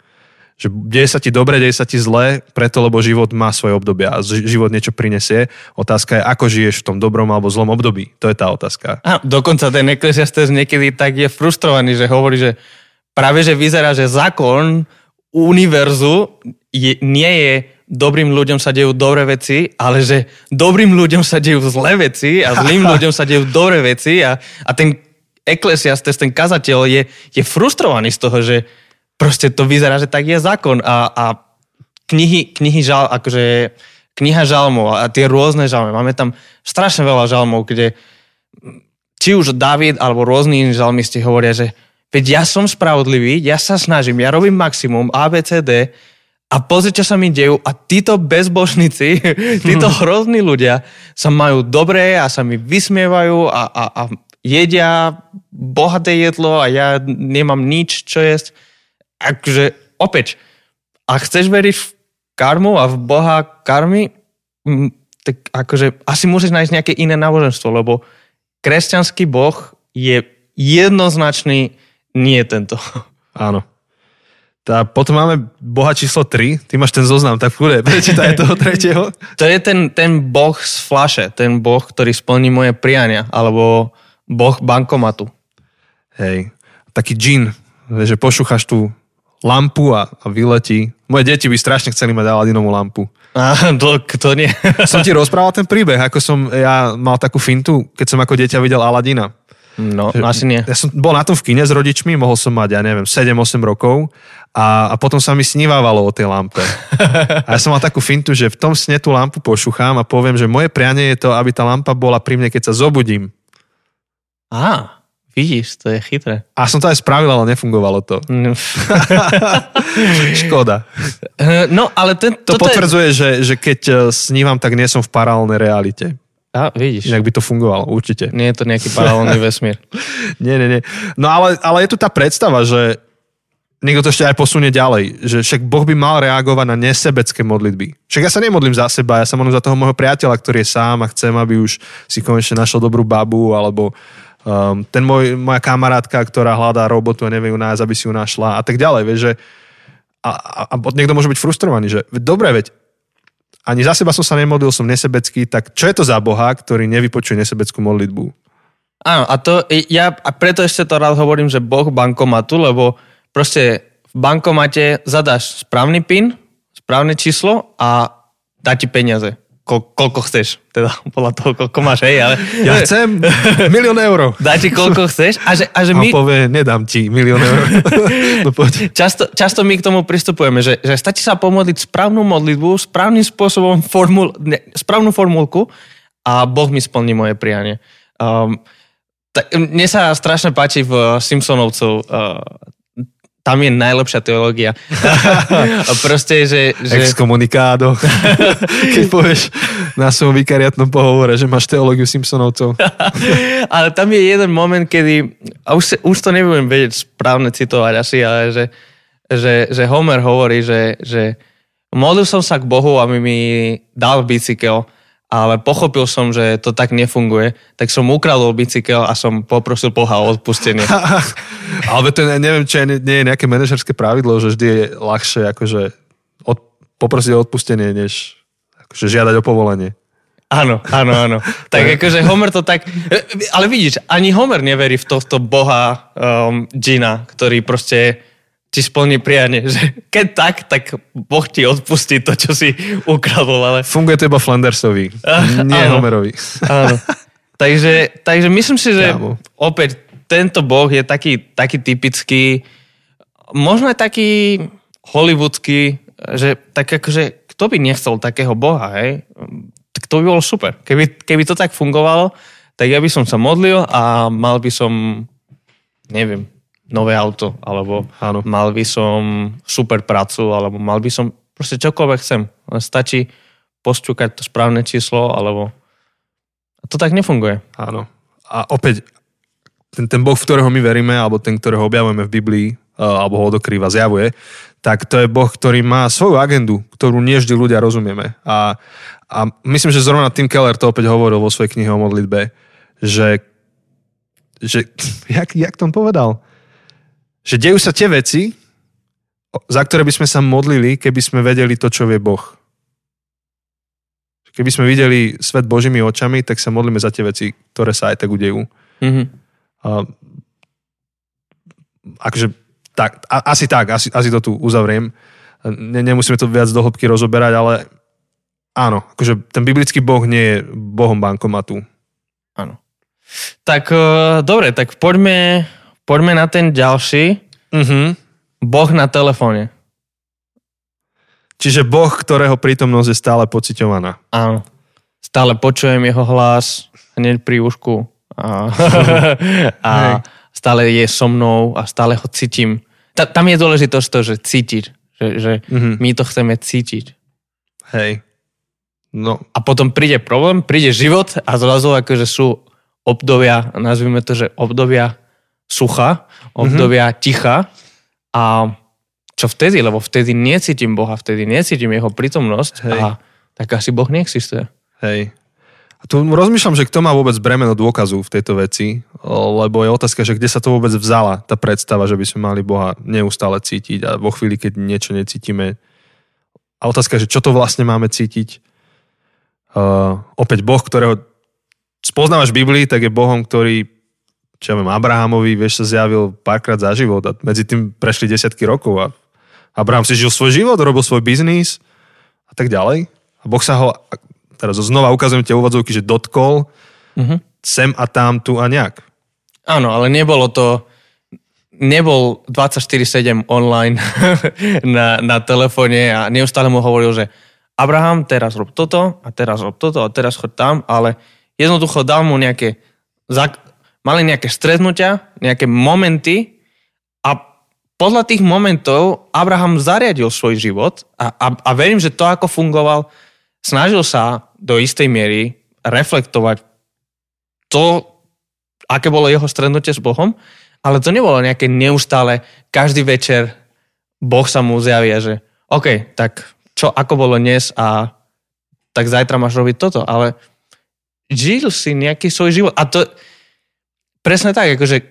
Speaker 2: Že deje sa ti dobre, deje sa ti zle, preto lebo život má svoje obdobia a život niečo prinesie. Otázka je, ako žiješ v tom dobrom alebo zlom období. To je tá otázka.
Speaker 1: A dokonca ten Ecclesiastes niekedy tak je frustrovaný, že hovorí, že práve že vyzerá, že zákon univerzu je, nie je dobrým ľuďom sa dejú dobré veci, ale že dobrým ľuďom sa dejú zlé veci a zlým <laughs> ľuďom sa dejú dobré veci a, a ten Ecclesiastes, ten kazateľ je, je frustrovaný z toho, že proste to vyzerá, že tak je zákon a, a knihy, knihy žal, akože kniha žalmov a tie rôzne žalmy. Máme tam strašne veľa žalmov, kde či už David alebo rôzni iní žalmisti hovoria, že veď ja som spravodlivý, ja sa snažím, ja robím maximum, ABCD a pozri, čo sa mi dejú a títo bezbožníci, <laughs> títo hrozní ľudia sa majú dobré a sa mi vysmievajú a, a, a jedia bohaté jedlo a ja nemám nič, čo jesť. Akože opäť, ak chceš veriť v karmu a v Boha karmy, mm, tak akože asi musíš nájsť nejaké iné náboženstvo, lebo kresťanský boh je jednoznačný nie tento. <laughs>
Speaker 2: Áno. Tá, potom máme Boha číslo 3. Ty máš ten zoznam, tak kľude, prečítaj toho <laughs> tretieho.
Speaker 1: To je ten, ten boh z flaše, ten boh, ktorý splní moje priania, alebo boh bankomatu.
Speaker 2: Hej, taký džin, že pošúchaš tú lampu a, a vyletí. Moje deti by strašne chceli mať Aladinovú lampu. <laughs>
Speaker 1: A to, to nie. <laughs>
Speaker 2: Som ti rozprával ten príbeh, ako som ja mal takú fintu, keď som ako dieťa videl Aladina.
Speaker 1: No, asi nie.
Speaker 2: Ja som bol na tom v kine s rodičmi, mohol som mať, ja neviem, 7-8 rokov a, a potom sa mi snívávalo o tej lampe. A ja som mal takú fintu, že v tom sne tú lampu pošuchám a poviem, že moje prianie je to, aby tá lampa bola pri mne, keď sa zobudím.
Speaker 1: Á, vidíš, to je chytré.
Speaker 2: A som to aj spravil, ale nefungovalo to. <laughs> Škoda.
Speaker 1: No, ale ten,
Speaker 2: To potvrdzuje, že, že keď eh, snívam, tak nie som v paralelnej realite.
Speaker 1: A vidíš.
Speaker 2: Inak by to fungovalo, určite.
Speaker 1: Nie je to nejaký paralelný vesmír. <laughs>
Speaker 2: nie, nie, nie. No ale, ale je tu tá predstava, že niekto to ešte aj posunie ďalej, že však Boh by mal reagovať na nesebecké modlitby. Však ja sa nemodlím za seba, ja sa modlím za toho môjho priateľa, ktorý je sám a chcem, aby už si konečne našiel dobrú babu, alebo um, ten môj, moja kamarátka, ktorá hľadá robotu a nevie ju nájsť, aby si ju našla a tak ďalej. Vieš, že a, a, a niekto môže byť frustrovaný, že dobre, veď ani za seba som sa nemodlil, som nesebecký, tak čo je to za Boha, ktorý nevypočuje nesebeckú modlitbu?
Speaker 1: Áno, a to ja a preto ešte to rád hovorím, že Boh bankomatu, lebo proste v bankomate zadáš správny PIN, správne číslo a dá ti peniaze ko, koľko chceš. Teda <laughs> podľa toho, koľko máš, hej, ale...
Speaker 2: Ja chcem milión eur.
Speaker 1: Dá ti koľko chceš. A že, a že my...
Speaker 2: A povie, nedám ti milión eur. <laughs>
Speaker 1: no, často, často my k tomu pristupujeme, že, že stačí sa pomodliť správnu modlitbu, správnym spôsobom formul, ne, správnu formulku a Boh mi splní moje prianie. Um, tak, mne sa strašne páči v Simpsonovcov uh, tam je najlepšia teológia. <laughs> proste, že... že...
Speaker 2: Exkomunikádo. <laughs> Keď povieš na svojom vikariatnom pohovore, že máš teológiu Simpsonovcov. <laughs>
Speaker 1: ale tam je jeden moment, kedy, a už, už to nebudem vedieť správne citovať asi, ale že, že, že Homer hovorí, že, že modlil som sa k Bohu, aby mi dal bicykel ale pochopil som, že to tak nefunguje, tak som ukradol bicykel a som poprosil Boha o odpustenie. <laughs>
Speaker 2: ale to neviem, či nie je nejaké manažerské pravidlo, že vždy je ľahšie akože od, poprosiť o odpustenie, než akože žiadať o povolenie.
Speaker 1: Áno, áno, áno. <laughs> Tak akože Homer to tak... Ale vidíš, ani Homer neverí v tohto boha um, Gina, ktorý proste ti splní prianie, že keď tak, tak Boh ti odpustí to, čo si ukradol, ale...
Speaker 2: Funguje to iba Flandersovi, nie áno, Homerovi.
Speaker 1: Áno. <laughs> Takže, takže myslím si, že Kámo. opäť tento Boh je taký, taký typický, možno aj taký hollywoodský, že tak akože, kto by nechcel takého Boha, hej? Tak to by bolo super. Keby, keby to tak fungovalo, tak ja by som sa modlil a mal by som, neviem, nové auto, alebo Áno. mal by som super prácu, alebo mal by som proste čokoľvek chcem. Stačí postúkať to správne číslo, alebo... A to tak nefunguje.
Speaker 2: Áno. A opäť, ten, ten Boh, v ktorého my veríme, alebo ten, ktorého objavujeme v Biblii, alebo ho dokrýva, zjavuje, tak to je Boh, ktorý má svoju agendu, ktorú nie vždy ľudia rozumieme. A, a myslím, že zrovna Tim Keller to opäť hovoril vo svojej knihe o modlitbe, že, že <laughs> jak, jak to on povedal? Že dejú sa tie veci, za ktoré by sme sa modlili, keby sme vedeli to, čo vie Boh. Keby sme videli svet Božími očami, tak sa modlíme za tie veci, ktoré sa aj tak udejú. Mm-hmm. Uh, akože, tak, a, asi tak, asi, asi to tu uzavriem. Ne, nemusíme to viac do hĺbky rozoberať, ale áno, akože ten biblický Boh nie je Bohom bankomatu.
Speaker 1: Áno. Tak uh, dobre, tak poďme Poďme na ten ďalší. Uh-huh. Boh na telefóne.
Speaker 2: Čiže Boh, ktorého prítomnosť je stále pociťovaná.
Speaker 1: Áno. Stále počujem jeho hlas hneď pri úšku a, <laughs> a stále je so mnou a stále ho cítim. Ta, tam je dôležitosť to, že cítiť. Že, že uh-huh. my to chceme cítiť.
Speaker 2: Hej. No.
Speaker 1: A potom príde problém, príde život a zrazu akože sú obdobia, nazvime to, že obdobia sucha, obdobia mm-hmm. ticha a čo vtedy, lebo vtedy necítim Boha, vtedy necítim jeho prítomnosť Hej. a tak asi Boh neexistuje.
Speaker 2: Hej. A tu rozmýšľam, že kto má vôbec bremeno dôkazu v tejto veci, lebo je otázka, že kde sa to vôbec vzala, tá predstava, že by sme mali Boha neustále cítiť a vo chvíli, keď niečo necítime. A otázka, že čo to vlastne máme cítiť. Uh, opäť Boh, ktorého spoznávaš v Biblii, tak je Bohom, ktorý čo ja viem, Abrahamovi, vieš, sa zjavil párkrát za život a medzi tým prešli desiatky rokov a Abraham si žil svoj život, robil svoj biznis a tak ďalej. A Boh sa ho, teraz znova ukazujem tie úvodzovky, že dotkol mm-hmm. sem a tam, tu a nejak.
Speaker 1: Áno, ale nebolo to, nebol 24-7 online <laughs> na, na telefóne a neustále mu hovoril, že Abraham, teraz rob toto a teraz rob toto a teraz chod tam, ale jednoducho dal mu nejaké mali nejaké stretnutia, nejaké momenty a podľa tých momentov Abraham zariadil svoj život a, a, a verím, že to, ako fungoval, snažil sa do istej miery reflektovať to, aké bolo jeho stretnutie s Bohom, ale to nebolo nejaké neustále, každý večer Boh sa mu zjavia, že OK, tak čo, ako bolo dnes a tak zajtra máš robiť toto, ale žil si nejaký svoj život. A to presne tak, akože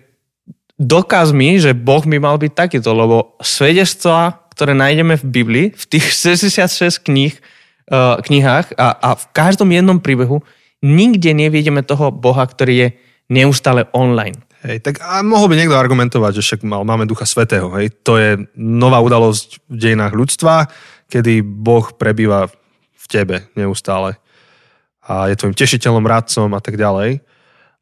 Speaker 1: dokáz mi, že Boh by mal byť takýto, lebo svedectvá, ktoré nájdeme v Biblii, v tých <laughs> 66 kníh, uh, knihách a, a v každom jednom príbehu nikde nevidíme toho Boha, ktorý je neustále online.
Speaker 2: Hej, tak a mohol by niekto argumentovať, že však mal, máme Ducha Svetého. Hej. To je nová udalosť v dejinách ľudstva, kedy Boh prebýva v tebe neustále. A je tvojim tešiteľom, radcom a tak ďalej.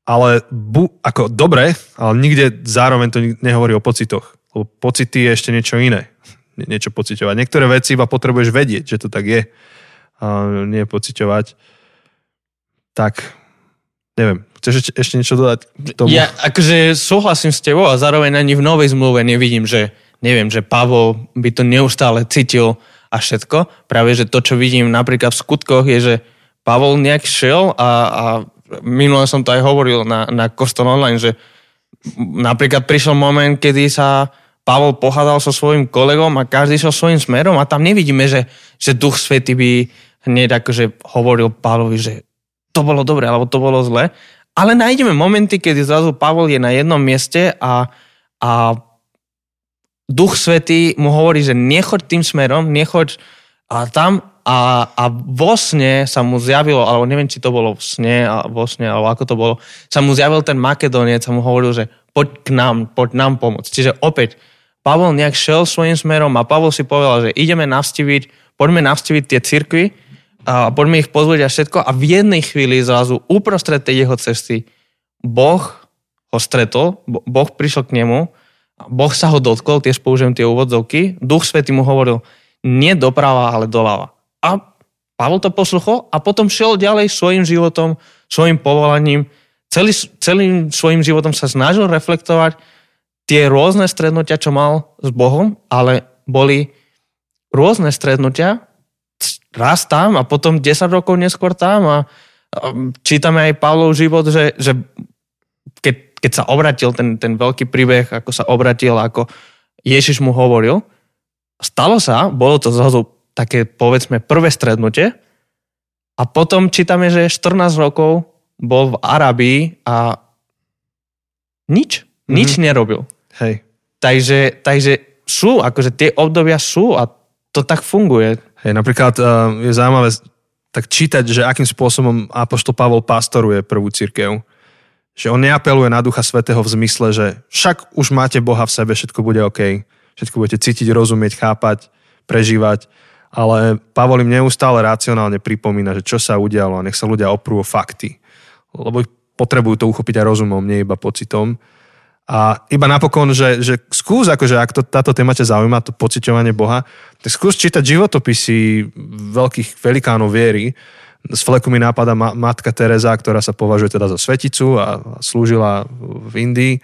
Speaker 2: Ale bu, ako dobre, ale nikde zároveň to nehovorí o pocitoch. Lebo pocity je ešte niečo iné. Niečo pociťovať. Niektoré veci iba potrebuješ vedieť, že to tak je. A nie pociťovať. Tak Neviem, chceš ešte niečo dodať k tomu?
Speaker 1: Ja akože súhlasím s tebou a zároveň ani v novej zmluve nevidím, že neviem, že Pavol by to neustále cítil a všetko. Práve, že to, čo vidím napríklad v skutkoch, je, že Pavol nejak šiel a, a minule som to aj hovoril na, na Kostol online, že napríklad prišiel moment, kedy sa Pavol pohádal so svojím kolegom a každý so svojím smerom a tam nevidíme, že, že Duch Svety by hneď akože hovoril Pavlovi, že to bolo dobre, alebo to bolo zle. Ale nájdeme momenty, kedy zrazu Pavol je na jednom mieste a, a Duch Svetý mu hovorí, že nechoď tým smerom, nechoď a tam a, a vo sne sa mu zjavilo, alebo neviem, či to bolo v sne, a vo sne, alebo ako to bolo, sa mu zjavil ten Makedoniec a mu hovoril, že poď k nám, poď nám pomôcť. Čiže opäť, Pavol nejak šel svojim smerom a Pavol si povedal, že ideme navštíviť, poďme navštíviť tie cirkvy a poďme ich pozvať a všetko a v jednej chvíli zrazu uprostred tej jeho cesty Boh ho stretol, Boh prišiel k nemu, Boh sa ho dotkol, tiež použijem tie úvodzovky, Duch Svetý mu hovoril, nie doprava, ale doľava. A Pavel to posluchol a potom šiel ďalej svojim životom, svojim povolaním, celý, celým svojim životom sa snažil reflektovať tie rôzne strednutia, čo mal s Bohom, ale boli rôzne strednutia, raz tam a potom 10 rokov neskôr tam. A čítame aj Pavlov život, že, že keď, keď sa obratil ten, ten veľký príbeh, ako sa obratil, ako Ježiš mu hovoril, stalo sa, bolo to zrazu také, povedzme, prvé strednutie a potom čítame, že 14 rokov bol v Arabii a nič, mm-hmm. nič nerobil.
Speaker 2: Hej.
Speaker 1: Takže, takže sú, akože tie obdobia sú a to tak funguje.
Speaker 2: Hej, napríklad uh, je zaujímavé tak čítať, že akým spôsobom Apoštol Pavol pastoruje prvú církev. Že on neapeluje na Ducha Svetého v zmysle, že však už máte Boha v sebe, všetko bude OK. Všetko budete cítiť, rozumieť, chápať, prežívať. Ale Pavol im neustále racionálne pripomína, že čo sa udialo a nech sa ľudia oprú o fakty. Lebo potrebujú to uchopiť aj rozumom, nie iba pocitom. A iba napokon, že, že skús, akože ak to, táto téma ťa zaujíma, to pociťovanie Boha, tak skús čítať životopisy veľkých velikánov viery. Z fleku mi nápada ma, matka Teresa, ktorá sa považuje teda za sveticu a slúžila v Indii.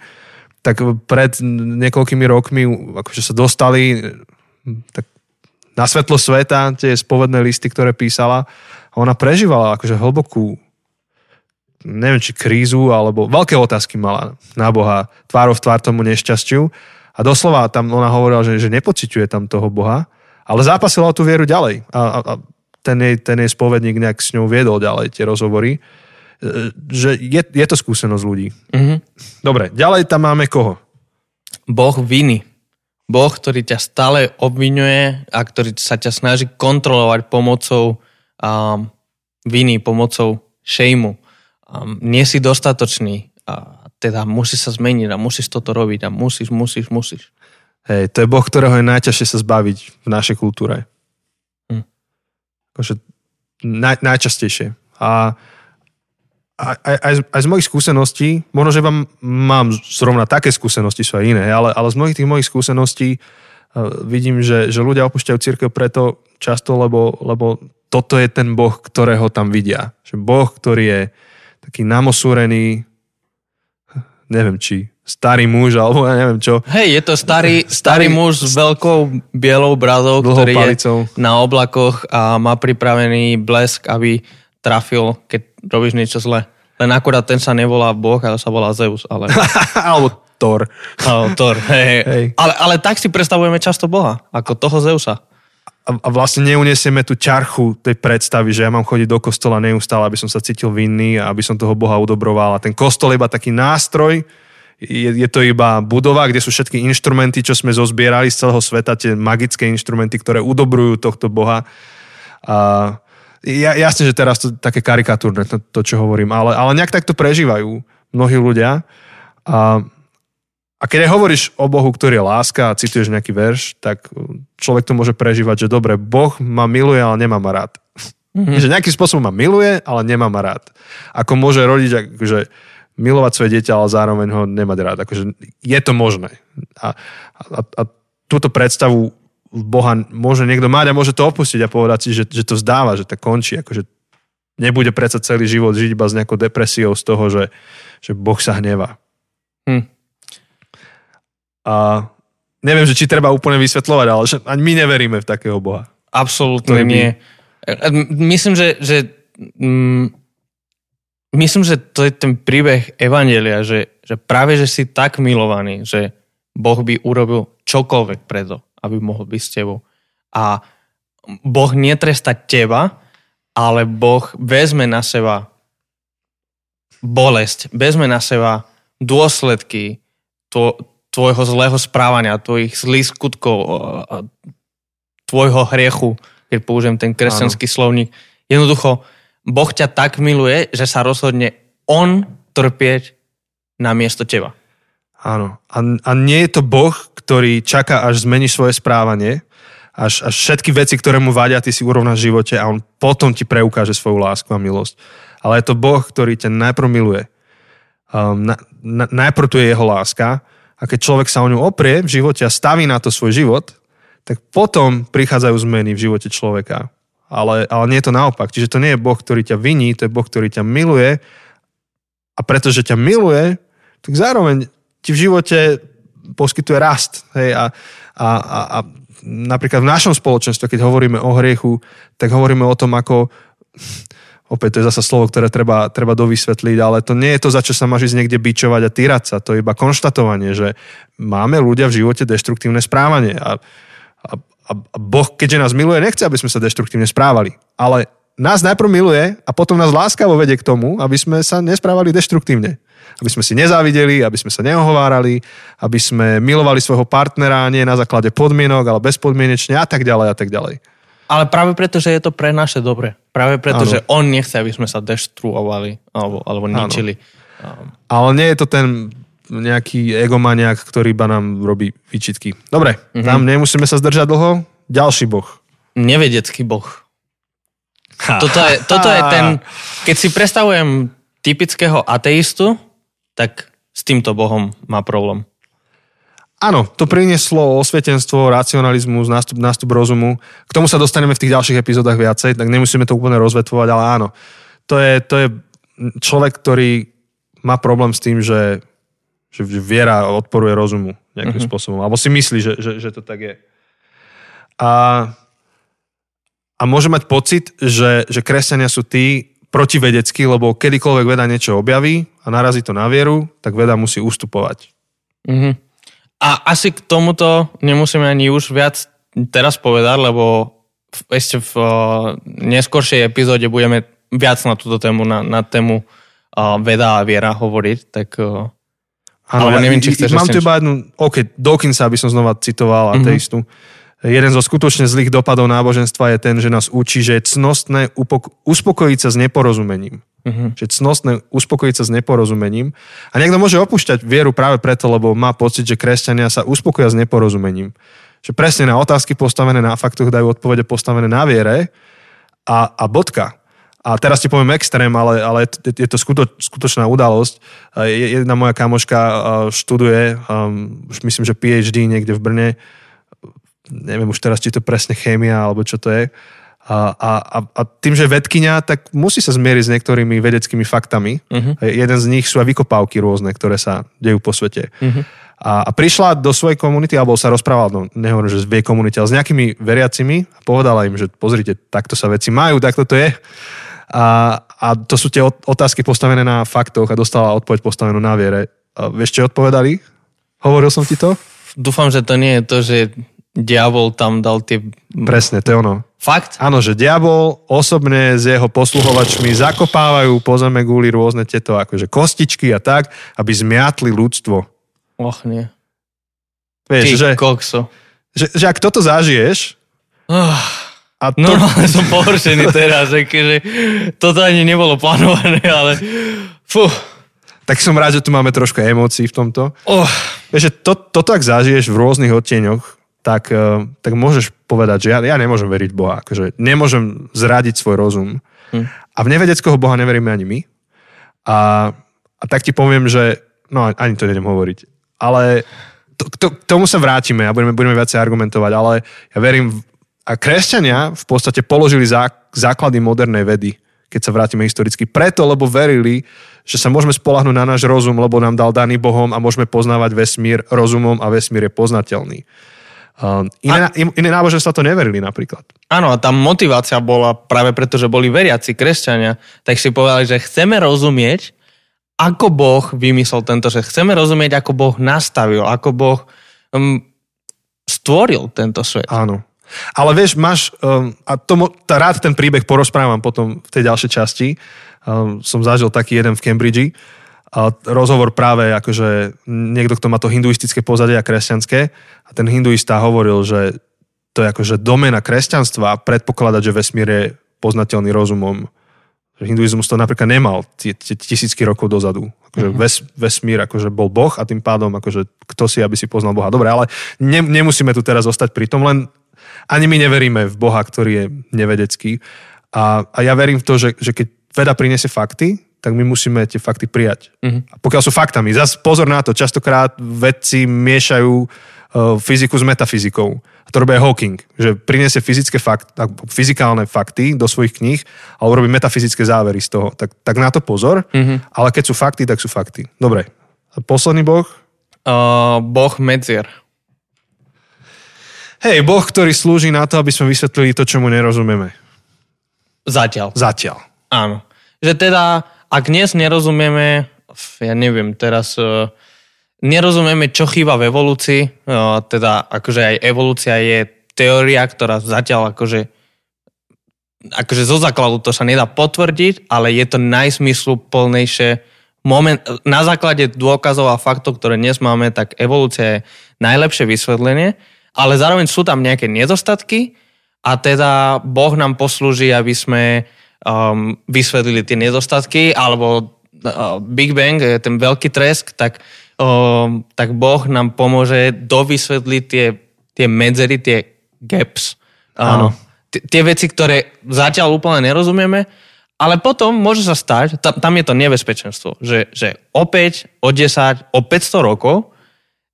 Speaker 2: Tak pred niekoľkými rokmi akože sa dostali tak na svetlo sveta tie spovedné listy, ktoré písala. A ona prežívala akože hlbokú neviem, či krízu, alebo veľké otázky mala na Boha, tvárov v tvár tomu nešťastiu. A doslova tam ona hovorila, že, že nepociťuje tam toho Boha, ale zápasila o tú vieru ďalej. A, a, a ten, jej, ten jej spovedník nejak s ňou viedol ďalej tie rozhovory. E, že je, je to skúsenosť ľudí. Mm-hmm. Dobre, ďalej tam máme koho?
Speaker 1: Boh viny. Boh, ktorý ťa stále obvinuje a ktorý sa ťa snaží kontrolovať pomocou um, viny, pomocou šejmu um, nie si dostatočný a teda musíš sa zmeniť a musíš toto robiť a musíš, musíš, musíš.
Speaker 2: Hej, to je Boh, ktorého je najťažšie sa zbaviť v našej kultúre. Hm. Akože naj, najčastejšie. A aj, aj, aj z mojich skúseností, možno, že vám mám zrovna také skúsenosti, sú aj iné, ale, ale z mnohých tých mojich skúseností uh, vidím, že, že ľudia opúšťajú církev preto často, lebo, lebo toto je ten Boh, ktorého tam vidia. Že Boh, ktorý je taký namosúrený, neviem či starý muž, alebo ja neviem čo.
Speaker 1: Hej, je to starý, starý, starý muž s veľkou bielou bradou, ktorý palicou. je na oblakoch a má pripravený blesk, aby trafil, keď robíš niečo zle. Len akurát ten sa nevolá Boh, ale sa volá Zeus. Ale... <laughs>
Speaker 2: Alebo Thor.
Speaker 1: Alebo Thor, hej. hej. Ale, ale tak si predstavujeme často Boha, ako toho Zeusa.
Speaker 2: A, vlastne neuniesieme tú ťarchu tej predstavy, že ja mám chodiť do kostola neustále, aby som sa cítil vinný a aby som toho Boha udobroval. A ten kostol je iba taký nástroj, je, je to iba budova, kde sú všetky inštrumenty, čo sme zozbierali z celého sveta, tie magické inštrumenty, ktoré udobrujú tohto Boha. A ja, jasne, že teraz to také karikatúrne, to, to čo hovorím, ale, ale nejak takto prežívajú mnohí ľudia. A, a keď aj hovoríš o Bohu, ktorý je láska a cituješ nejaký verš, tak človek to môže prežívať, že dobre, Boh ma miluje, ale nemá ma rád. Mm-hmm. že nejakým spôsobom ma miluje, ale nemá ma rád. Ako môže rodič akože, milovať svoje dieťa, ale zároveň ho nemať rád. Akože je to možné. A, a, a túto predstavu Boha môže niekto mať a môže to opustiť a povedať si, že, že to vzdáva, že to končí. Akože nebude predsa celý život žiť iba s nejakou depresiou z toho, že, že Boh sa hnevá. Hm. A neviem, že či treba úplne vysvetľovať, ale že ani my neveríme v takého Boha.
Speaker 1: Absolútne nie. Myslím, že, že mm, myslím, že to je ten príbeh Evangelia, že, že práve, že si tak milovaný, že Boh by urobil čokoľvek preto, aby mohol byť s tebou. A Boh netresta teba, ale Boh vezme na seba bolesť, vezme na seba dôsledky to, tvojho zlého správania, tvojich zlých skutkov, tvojho hriechu, keď použijem ten kresťanský Áno. slovník. Jednoducho, Boh ťa tak miluje, že sa rozhodne On trpieť na miesto teba.
Speaker 2: Áno. A, a nie je to Boh, ktorý čaká, až zmení svoje správanie, až, až všetky veci, ktoré mu vadia, ty si urovnáš v živote a on potom ti preukáže svoju lásku a milosť. Ale je to Boh, ktorý ťa najprv miluje. Um, na, na, najprv tu je jeho láska a keď človek sa o ňu oprie v živote a staví na to svoj život, tak potom prichádzajú zmeny v živote človeka. Ale, ale nie je to naopak. Čiže to nie je Boh, ktorý ťa viní, to je Boh, ktorý ťa miluje a pretože ťa miluje, tak zároveň ti v živote poskytuje rast. Hej, a, a, a, a napríklad v našom spoločenstve, keď hovoríme o hriechu, tak hovoríme o tom, ako opäť to je zasa slovo, ktoré treba, treba dovysvetliť, ale to nie je to, za čo sa máš ísť niekde bičovať a týrať sa. To je iba konštatovanie, že máme ľudia v živote deštruktívne správanie. A, a, a Boh, keďže nás miluje, nechce, aby sme sa deštruktívne správali. Ale nás najprv miluje a potom nás láskavo vedie k tomu, aby sme sa nesprávali deštruktívne aby sme si nezávideli, aby sme sa neohovárali, aby sme milovali svojho partnera nie na základe podmienok, ale bezpodmienečne a tak ďalej a tak ďalej.
Speaker 1: Ale práve preto, že je to pre naše dobre. Práve preto, ano. že on nechce, aby sme sa deštruovali alebo, alebo ničili.
Speaker 2: Ano. Ale nie je to ten nejaký egomaniak, ktorý iba nám robí výčitky. Dobre, mm-hmm. tam nemusíme sa zdržať dlho. Ďalší boh.
Speaker 1: Nevedecký boh. Toto je, toto je ten, <laughs> keď si predstavujem typického ateistu, tak s týmto Bohom má problém.
Speaker 2: Áno, to prinieslo osvietenstvo, racionalizmus, nástup, nástup rozumu. K tomu sa dostaneme v tých ďalších epizódach viacej, tak nemusíme to úplne rozvetvovať, ale áno. To je, to je človek, ktorý má problém s tým, že, že viera odporuje rozumu nejakým mm-hmm. spôsobom. Alebo si myslí, že, že, že to tak je. A, a môže mať pocit, že, že kresťania sú tí, protivedecký, lebo kedykoľvek veda niečo objaví a narazí to na vieru, tak veda musí ustupovať.
Speaker 1: Mm-hmm. A asi k tomuto nemusíme ani už viac teraz povedať, lebo ešte v uh, neskoršej epizóde budeme viac na túto tému, na, na tému uh, veda a viera hovoriť, tak... Uh,
Speaker 2: Ano, ja, neviem, či chceš... Mám tu iba jednu... OK, Dawkinsa by som znova citoval, mm-hmm. Jeden zo skutočne zlých dopadov náboženstva je ten, že nás učí, že je cnostné upok- uspokojiť sa s neporozumením. Uh-huh. Že cnostné uspokojiť sa s neporozumením. A niekto môže opúšťať vieru práve preto, lebo má pocit, že kresťania sa uspokoja s neporozumením. Že presne na otázky postavené na faktoch dajú odpovede postavené na viere a, a bodka. A teraz ti poviem extrém, ale, ale je to skuto, skutočná udalosť. Jedna moja kamoška študuje, um, už myslím, že PhD niekde v Brne, neviem už teraz, či to presne chémia, alebo čo to je. A, a, a tým, že vedkynia, tak musí sa zmieriť s niektorými vedeckými faktami. Uh-huh. Jeden z nich sú aj vykopávky rôzne, ktoré sa dejú po svete. Uh-huh. A, a prišla do svojej komunity, alebo sa rozprávala, no nehovorím, že z jej komunity, ale s nejakými veriacimi a povedala im, že pozrite, takto sa veci majú, takto to je. A, a to sú tie otázky postavené na faktoch a dostala odpoveď postavenú na viere. A vieš, čo odpovedali? Hovoril som ti to?
Speaker 1: Dúfam, že to nie je to, že diabol tam dal tie...
Speaker 2: Presne, to je ono.
Speaker 1: Fakt?
Speaker 2: Áno, že diabol osobne s jeho posluhovačmi zakopávajú po zeme guli rôzne tieto akože kostičky a tak, aby zmiatli ľudstvo.
Speaker 1: Och, nie.
Speaker 2: Vieš,
Speaker 1: Ty
Speaker 2: že,
Speaker 1: kokso.
Speaker 2: že, že ak toto zažiješ
Speaker 1: Oh,
Speaker 2: a to,
Speaker 1: no, ale som pohoršený teraz, že, že toto ani nebolo plánované, ale fú.
Speaker 2: tak som rád, že tu máme trošku emócií v tomto.
Speaker 1: Oh,
Speaker 2: Vieš, že to, toto ak zažiješ v rôznych odtieňoch, tak, eh, tak môžeš povedať, že ja, ja nemôžem veriť Boha. Akože nemôžem zradiť svoj rozum.
Speaker 1: Hm.
Speaker 2: A v nevedeckého Boha neveríme ani my. A, a tak ti poviem, že... No, ani to nejdem hovoriť. Ale to, to, k tomu sa vrátime a budeme, budeme viacej argumentovať, ale ja verím... A kresťania v podstate položili zá, základy modernej vedy, keď sa vrátime historicky. Preto, lebo verili, že sa môžeme spolahnúť na náš rozum, lebo nám dal daný Bohom a môžeme poznávať vesmír rozumom a vesmír je poznateľný. Um, iné, iné náboženstva to neverili napríklad.
Speaker 1: áno, a tá motivácia bola práve preto, že boli veriaci kresťania, tak si povedali, že chceme rozumieť, ako Boh vymyslel tento svet. Chceme rozumieť, ako Boh nastavil, ako Boh um, stvoril tento svet.
Speaker 2: Áno. Ale vieš, máš, um, a tomu, tá, rád ten príbeh porozprávam potom v tej ďalšej časti. Um, som zažil taký jeden v Cambridge. A rozhovor práve akože niekto, kto má to hinduistické pozadie a kresťanské. A ten hinduista hovoril, že to je akože domena kresťanstva predpokladať, že vesmír je poznateľný rozumom. Hinduizmus to napríklad nemal tie, tie tisícky rokov dozadu. Akože
Speaker 1: Mhm.
Speaker 2: ves, vesmír akože bol Boh a tým pádom akože kto si, aby si poznal Boha. Dobre, ale ne, nemusíme tu teraz zostať pri tom, len ani my neveríme v Boha, ktorý je nevedecký. A, a ja verím v to, že, že keď veda priniesie fakty, tak my musíme tie fakty prijať.
Speaker 1: Mhm.
Speaker 2: A pokiaľ sú faktami. Zas pozor na to, častokrát vedci miešajú uh, fyziku s metafyzikou. A to robí Hawking, že priniesie fyzické fakt, fyzikálne fakty do svojich kníh a urobí metafyzické závery z toho. Tak, tak na to pozor,
Speaker 1: Mhm.
Speaker 2: ale keď sú fakty, tak sú fakty. Dobre. A posledný boh?
Speaker 1: Uh, boh medzier.
Speaker 2: Hej, boh, ktorý slúži na to, aby sme vysvetlili to, čo mu nerozumieme.
Speaker 1: Zatiaľ.
Speaker 2: Zatiaľ.
Speaker 1: Áno. Že teda, ak dnes nerozumieme, ja neviem, teraz uh, nerozumieme, čo chýba v evolúcii, uh, teda akože aj evolúcia je teória, ktorá zatiaľ akože akože zo základu to sa nedá potvrdiť, ale je to najsmysluplnejšie moment, na základe dôkazov a faktov, ktoré dnes máme, tak evolúcia je najlepšie vysvetlenie, ale zároveň sú tam nejaké nedostatky a teda Boh nám poslúži, aby sme um, vysvetlili tie nedostatky, alebo uh, Big Bang, je ten veľký tresk, tak, um, tak Boh nám pomôže dovysvetliť tie, tie medzery, tie gaps.
Speaker 2: Áno.
Speaker 1: Uh, t- tie veci, ktoré zatiaľ úplne nerozumieme, ale potom môže sa stať, tam, tam je to nebezpečenstvo, že, že opäť o 10, o 500 rokov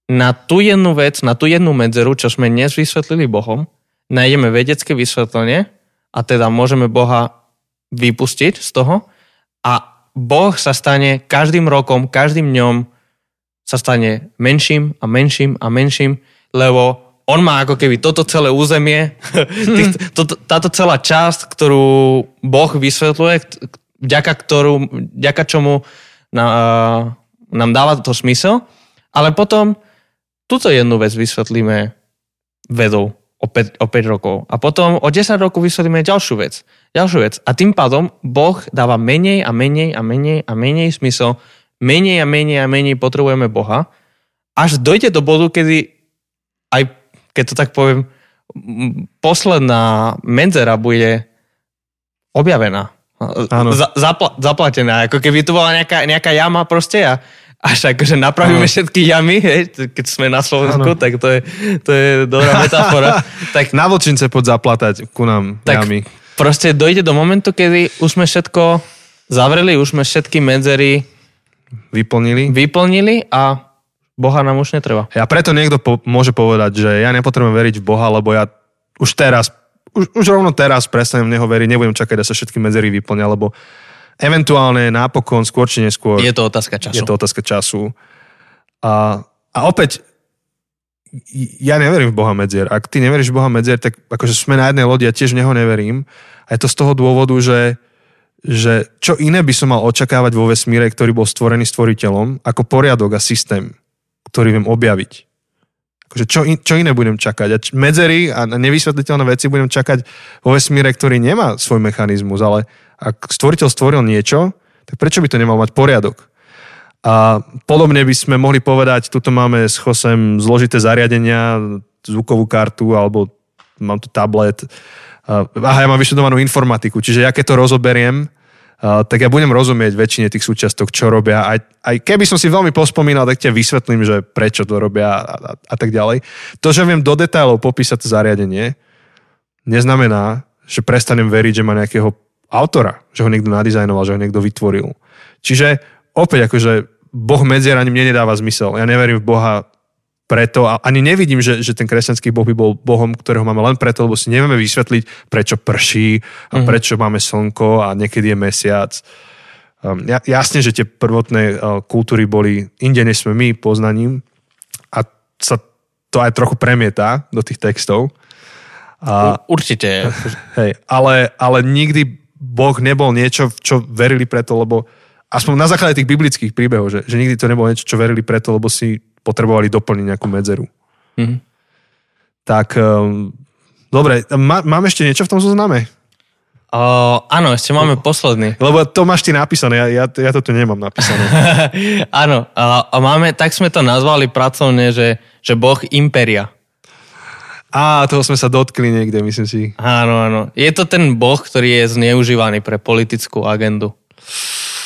Speaker 1: na tú jednu vec, na tú jednu medzeru, čo sme dnes vysvetlili Bohom, nájdeme vedecké vysvetlenie a teda môžeme Boha vypustiť z toho a Boh sa stane každým rokom, každým dňom sa stane menším a menším a menším, lebo on má ako keby toto celé územie, <laughs> tých, to, táto celá časť, ktorú Boh vysvetľuje, vďaka, ktorú, vďaka čomu na, nám dáva to smysel, ale potom túto jednu vec vysvetlíme vedou o 5, o 5 rokov. A potom o 10 rokov vysvetlíme ďalšiu vec. Ďalšiu vec. A tým pádom Boh dáva menej a menej a menej a menej smysel, menej a menej a menej potrebujeme Boha, až dojde do bodu, kedy aj keď to tak poviem, posledná medzera bude objavená.
Speaker 2: Áno.
Speaker 1: Za, zapla, zaplatená. Ako keby to bola nejaká, nejaká jama proste a až akože napravíme
Speaker 2: Áno.
Speaker 1: všetky jamy, hej, keď sme na Slovensku,
Speaker 2: Áno.
Speaker 1: tak to je, to je dobrá metafora. <laughs> tak
Speaker 2: Na vočince poď zaplatať ku nám
Speaker 1: Tak-
Speaker 2: jamy.
Speaker 1: Proste dojde do momentu, kedy už sme všetko zavreli, už sme všetky medzery
Speaker 2: Vyplnili.
Speaker 1: vyplnili a Boha nám už netreba.
Speaker 2: A preto niekto po- môže povedať, že ja nepotrebujem veriť v Boha, lebo ja už teraz, už, už rovno teraz prestanem v Neho veriť, nebudem čakať, že sa všetky medzery vyplňa, lebo eventuálne napokon, skôr či neskôr,
Speaker 1: Je to otázka času.
Speaker 2: je to otázka času. A, a opäť, ja neverím v Boha medzier. Ak ty neveríš v Boha medzier, tak akože sme na jednej lodi, ja tiež v Neho neverím. A je to z toho dôvodu, že, že čo iné by som mal očakávať vo vesmíre, ktorý bol stvorený stvoriteľom, ako poriadok a systém, ktorý viem objaviť. Akože čo, in, čo iné budem čakať? A medzery a nevysvetliteľné veci budem čakať vo vesmíre, ktorý nemá svoj mechanizmus, ale ak stvoriteľ stvoril niečo, tak prečo by to nemal mať poriadok? A podobne by sme mohli povedať, tuto máme s Chosem zložité zariadenia, zvukovú kartu, alebo mám tu tablet. Aha, ja mám vyštudovanú informatiku, čiže ja keď to rozoberiem, tak ja budem rozumieť väčšine tých súčiastok, čo robia. Aj, aj keby som si veľmi pospomínal, tak ťa vysvetlím, že prečo to robia a, a, a tak ďalej. To, že viem do detailov popísať to zariadenie, neznamená, že prestanem veriť, že má nejakého autora, že ho niekto nadizajnoval, že ho niekto vytvoril. Čiže opäť akože Boh medzier ani mne nedáva zmysel. Ja neverím v Boha preto a ani nevidím, že, že ten kresťanský boh by bol bohom, ktorého máme len preto, lebo si nevieme vysvetliť, prečo prší a mm-hmm. prečo máme slnko a niekedy je mesiac. Um, ja, jasne, že tie prvotné uh, kultúry boli inde, než sme my poznaním a sa to aj trochu premietá do tých textov.
Speaker 1: A, Určite. <laughs>
Speaker 2: Hej, ale, ale nikdy Boh nebol niečo, čo verili preto, lebo aspoň na základe tých biblických príbehov, že, že nikdy to nebolo niečo, čo verili preto, lebo si potrebovali doplniť nejakú medzeru. Mm-hmm. Tak, um, dobre, má, máme ešte niečo v tom zozname?
Speaker 1: Uh, áno, ešte máme posledný.
Speaker 2: Lebo to máš ty napísané, ja, ja, ja to tu nemám napísané. <laughs>
Speaker 1: áno, a, a máme, tak sme to nazvali pracovne, že, že boh imperia.
Speaker 2: Á, toho sme sa dotkli niekde, myslím si.
Speaker 1: Áno, áno. Je to ten boh, ktorý je zneužívaný pre politickú agendu.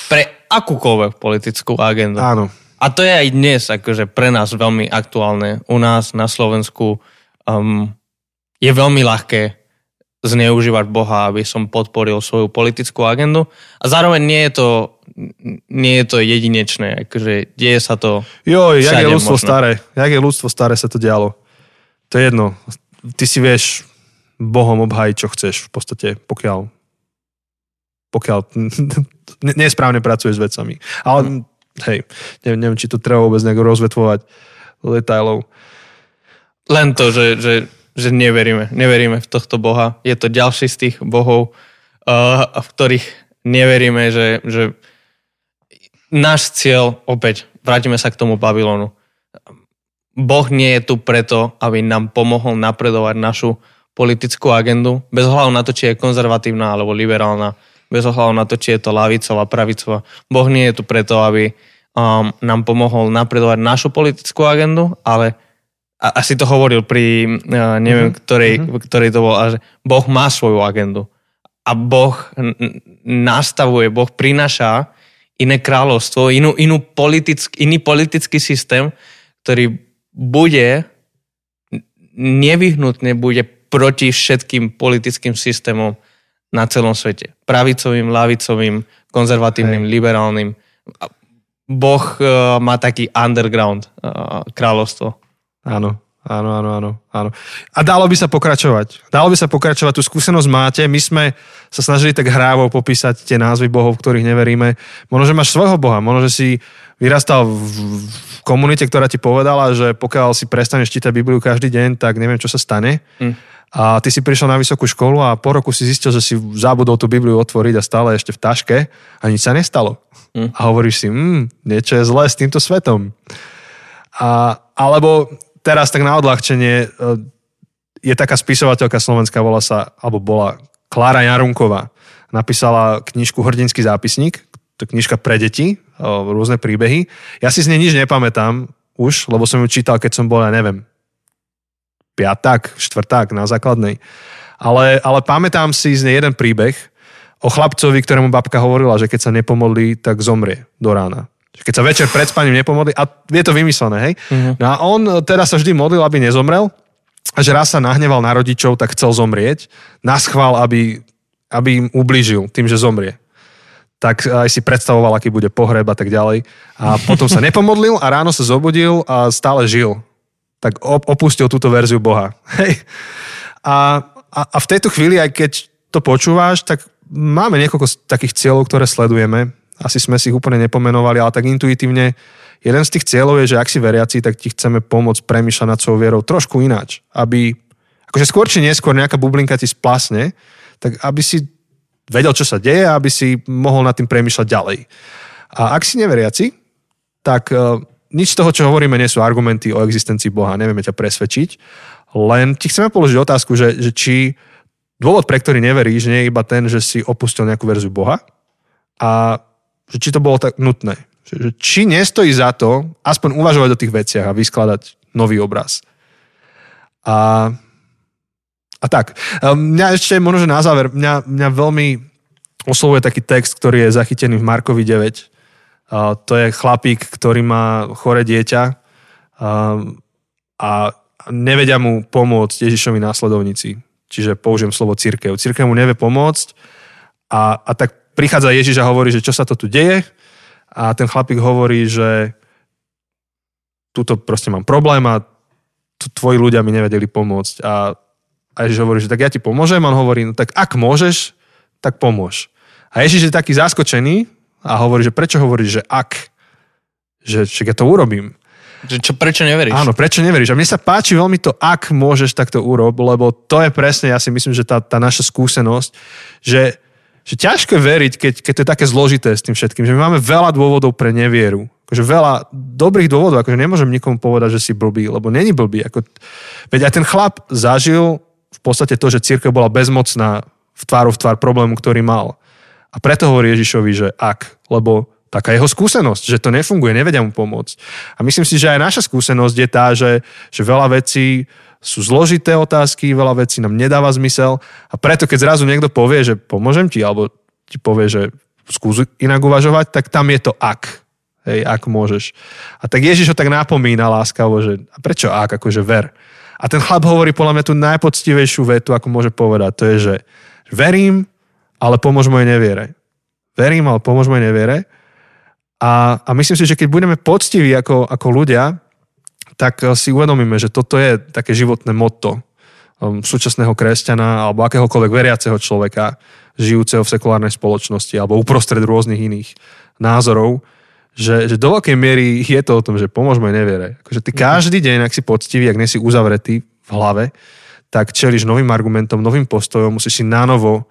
Speaker 1: Pre akúkoľvek politickú agendu.
Speaker 2: Áno.
Speaker 1: A to je aj dnes akože pre nás veľmi aktuálne. U nás na Slovensku um, je veľmi ľahké zneužívať Boha, aby som podporil svoju politickú agendu. A zároveň nie je to, nie je to jedinečné. Akože deje sa to
Speaker 2: Jo, jak je ľudstvo možno. staré. Jak je ľudstvo staré sa to dialo. To je jedno. Ty si vieš Bohom obhajiť, čo chceš v podstate, pokiaľ pokiaľ nesprávne pracuješ s vecami. Ale hej, neviem, neviem, či to treba vôbec nejak rozvetvovať detailov.
Speaker 1: Len to, že, že, že neveríme. Neveríme v tohto Boha. Je to ďalší z tých bohov, uh, v ktorých neveríme, že, že náš cieľ, opäť, vrátime sa k tomu Babylonu. Boh nie je tu preto, aby nám pomohol napredovať našu politickú agendu, bez ohľadu na to, či je konzervatívna alebo liberálna, bez ohľadu na to, či je to lavicová, pravicová. Boh nie je tu preto, aby um, nám pomohol napredovať našu politickú agendu, ale a, asi to hovoril pri, uh, neviem, mm-hmm. ktorej, mm-hmm. ktorej to bol, a že Boh má svoju agendu. A Boh n- nastavuje, Boh prináša iné kráľovstvo, inú, inú politick, iný politický systém, ktorý bude nevyhnutne bude proti všetkým politickým systémom na celom svete. Pravicovým, lavicovým, konzervatívnym, Hej. liberálnym. Boh uh, má taký underground uh, kráľovstvo.
Speaker 2: Áno, áno, áno, áno, áno. A dalo by sa pokračovať. Dalo by sa pokračovať, tú skúsenosť máte. My sme sa snažili tak hrávo popísať tie názvy bohov, ktorých neveríme. Možno, že máš svojho boha, možno, že si vyrastal v, v komunite, ktorá ti povedala, že pokiaľ si prestaneš čítať Bibliu každý deň, tak neviem, čo sa stane. Mm. A ty si prišiel na vysokú školu a po roku si zistil, že si zabudol tú Bibliu otvoriť a stále ešte v taške a nič sa nestalo. Mm. A hovoríš si, mm, niečo je zlé s týmto svetom. A, alebo teraz tak na odľahčenie e, je taká spisovateľka slovenská, volá sa, alebo bola Klára Jarunková. Napísala knižku Hrdinský zápisník, to je knižka pre deti, e, rôzne príbehy. Ja si z nej nič nepamätám už, lebo som ju čítal, keď som bol, ja neviem, piatak, štvrták na základnej. Ale, ale pamätám si z nej jeden príbeh, o chlapcovi, ktorému babka hovorila, že keď sa nepomodlí, tak zomrie do rána. Keď sa večer pred spaním nepomodlí, a je to vymyslené, hej? Uh-huh. No a on teda sa vždy modlil, aby nezomrel, a že raz sa nahneval na rodičov, tak chcel zomrieť, naschval, aby, aby im ublížil tým, že zomrie. Tak aj si predstavoval, aký bude pohreb a tak ďalej. A potom sa <laughs> nepomodlil a ráno sa zobudil a stále žil. Tak opustil túto verziu Boha. <laughs> Hej. A, a, a v tejto chvíli, aj keď to počúvaš, tak máme niekoľko takých cieľov, ktoré sledujeme. Asi sme si ich úplne nepomenovali, ale tak intuitívne jeden z tých cieľov je, že ak si veriaci, tak ti chceme pomôcť premýšľať nad svojou vierou trošku ináč. Aby, akože skôr či neskôr nejaká bublinka ti splasne, tak aby si vedel, čo sa deje, aby si mohol nad tým premýšľať ďalej. A ak si neveriaci, tak uh, nič z toho, čo hovoríme, nie sú argumenty o existencii Boha. Nevieme ťa presvedčiť. Len ti chceme položiť otázku, že, že či dôvod, pre ktorý neveríš, nie je iba ten, že si opustil nejakú verziu Boha a že či to bolo tak nutné. Že, či nestojí za to aspoň uvažovať o tých veciach a vyskladať nový obraz. A, a tak. Mňa ešte možno, že na záver, mňa, mňa veľmi oslovuje taký text, ktorý je zachytený v Markovi 9 to je chlapík, ktorý má chore dieťa a nevedia mu pomôcť Ježišovi následovníci. Čiže použijem slovo církev. Církev mu nevie pomôcť a, a tak prichádza Ježiš a hovorí, že čo sa to tu deje a ten chlapík hovorí, že túto proste mám problém a tvoji ľudia mi nevedeli pomôcť. A, a Ježiš hovorí, že tak ja ti pomôžem. On hovorí, no tak ak môžeš, tak pomôž. A Ježiš je taký zaskočený, a hovorí, že prečo hovoríš, že ak? Že však ja to urobím.
Speaker 1: Čo, prečo neveríš?
Speaker 2: Áno, prečo neveríš? A mne sa páči veľmi to, ak môžeš, tak to urob, lebo to je presne, ja si myslím, že tá, tá naša skúsenosť, že, že ťažko je veriť, keď, keď to je také zložité s tým všetkým, že my máme veľa dôvodov pre nevieru. Akože veľa dobrých dôvodov, akože nemôžem nikomu povedať, že si blbý, lebo není blbý. Ako, veď aj ten chlap zažil v podstate to, že církev bola bezmocná v tváru v tvár problému, ktorý mal. A preto hovorí Ježišovi, že ak, lebo taká jeho skúsenosť, že to nefunguje, nevedia mu pomôcť. A myslím si, že aj naša skúsenosť je tá, že, že veľa vecí sú zložité otázky, veľa vecí nám nedáva zmysel a preto, keď zrazu niekto povie, že pomôžem ti, alebo ti povie, že skús inak uvažovať, tak tam je to ak. Hej, ak môžeš. A tak Ježiš ho tak napomína láskavo, že a prečo ak, akože ver. A ten chlap hovorí podľa mňa tú najpoctivejšiu vetu, ako môže povedať. To je, že verím, ale pomôž mojej neviere. Verím, ale pomôž mojej neviere. A, a myslím si, že keď budeme poctiví ako, ako ľudia, tak eh, si uvedomíme, že toto je také životné motto um, súčasného kresťana alebo akéhokoľvek veriaceho človeka, žijúceho v sekulárnej spoločnosti alebo uprostred rôznych iných názorov, že, že do veľkej miery je to o tom, že pomôž mojej neviere. Akože ty mhm. každý deň, ak si poctivý, ak nie si uzavretý v hlave, tak čeliš novým argumentom, novým postojom, musíš si nánovo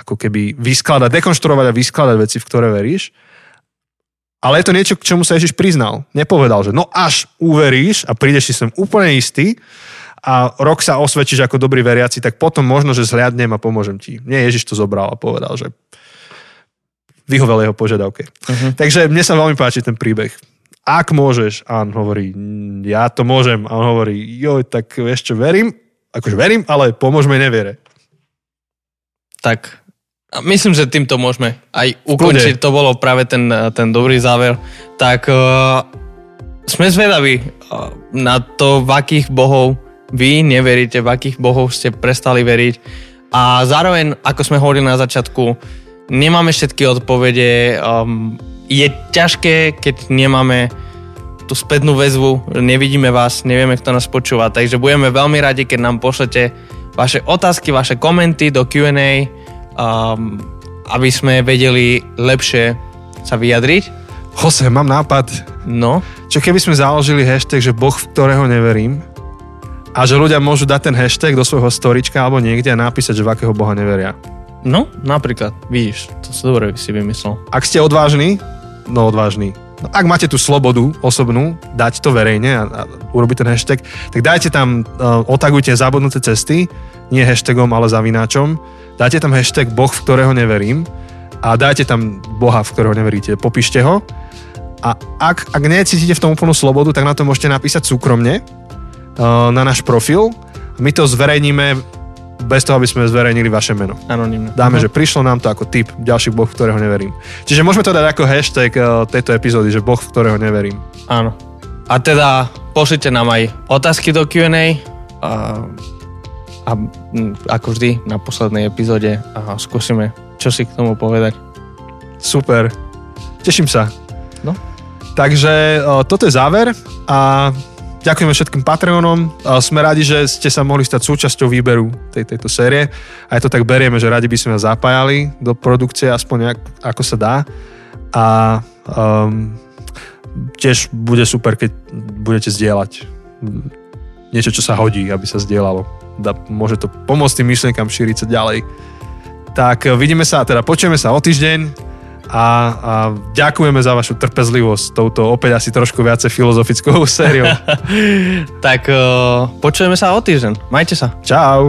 Speaker 2: ako keby vyskladať, dekonštruovať a vyskladať veci, v ktoré veríš. Ale je to niečo, k čomu sa Ježiš priznal. Nepovedal, že no až uveríš a prídeš si sem úplne istý a rok sa osvedčíš ako dobrý veriaci, tak potom možno, že zhľadnem a pomôžem ti. Nie, Ježiš to zobral a povedal, že vyhovel jeho požiadavke. Uh-huh. Takže mne sa veľmi páči ten príbeh. Ak môžeš, a on hovorí, ja to môžem. A on hovorí, joj, tak ešte verím, akože verím, ale pomôžme neviere.
Speaker 1: Tak Myslím, že týmto môžeme aj ukončiť. To bolo práve ten, ten dobrý záver. Tak uh, sme zvedaví uh, na to, v akých bohov vy neveríte, v akých bohov ste prestali veriť. A zároveň, ako sme hovorili na začiatku, nemáme všetky odpovede. Um, je ťažké, keď nemáme tú spätnú väzbu, nevidíme vás, nevieme, kto nás počúva. Takže budeme veľmi radi, keď nám pošlete vaše otázky, vaše komenty do Q&A um, aby sme vedeli lepšie sa vyjadriť.
Speaker 2: Jose, mám nápad.
Speaker 1: No?
Speaker 2: Čo keby sme založili hashtag, že Boh, v ktorého neverím, a že ľudia môžu dať ten hashtag do svojho storička alebo niekde a napísať, že v akého Boha neveria.
Speaker 1: No, napríklad, vidíš, to sa dobre si vymyslel.
Speaker 2: Ak ste odvážni, no odvážni. No, ak máte tú slobodu osobnú, dať to verejne a, a urobiť ten hashtag, tak dajte tam, uh, otagujte zabudnuté cesty, nie hashtagom, ale zavináčom Dáte tam hashtag Boh, v ktorého neverím a dáte tam Boha, v ktorého neveríte. Popíšte ho a ak, ak necítite v tom úplnú slobodu, tak na to môžete napísať súkromne uh, na náš profil. My to zverejníme bez toho, aby sme zverejnili vaše meno.
Speaker 1: Anonimne.
Speaker 2: Dáme, uh-huh. že prišlo nám to ako tip, ďalší boh, v ktorého neverím. Čiže môžeme to dať ako hashtag uh, tejto epizódy, že boh, v ktorého neverím.
Speaker 1: Áno. A teda pošlite nám aj otázky do Q&A. Uh, a ako vždy na poslednej epizóde a skúsime čo si k tomu povedať.
Speaker 2: Super. Teším sa.
Speaker 1: No.
Speaker 2: Takže o, toto je záver a ďakujeme všetkým Patreonom. Sme radi, že ste sa mohli stať súčasťou výberu tej, tejto série. Aj to tak berieme, že radi by sme vás zapájali do produkcie, aspoň nejak, ako sa dá. A um, tiež bude super, keď budete zdieľať niečo, čo sa hodí, aby sa zdieľalo. Da, môže to pomôcť tým myšlienkam šíriť sa ďalej. Tak vidíme sa, teda počujeme sa o týždeň a, a ďakujeme za vašu trpezlivosť touto opäť asi trošku viacej filozofickou <laughs> sériou.
Speaker 1: tak uh, počujeme sa o týždeň. Majte sa.
Speaker 2: Čau.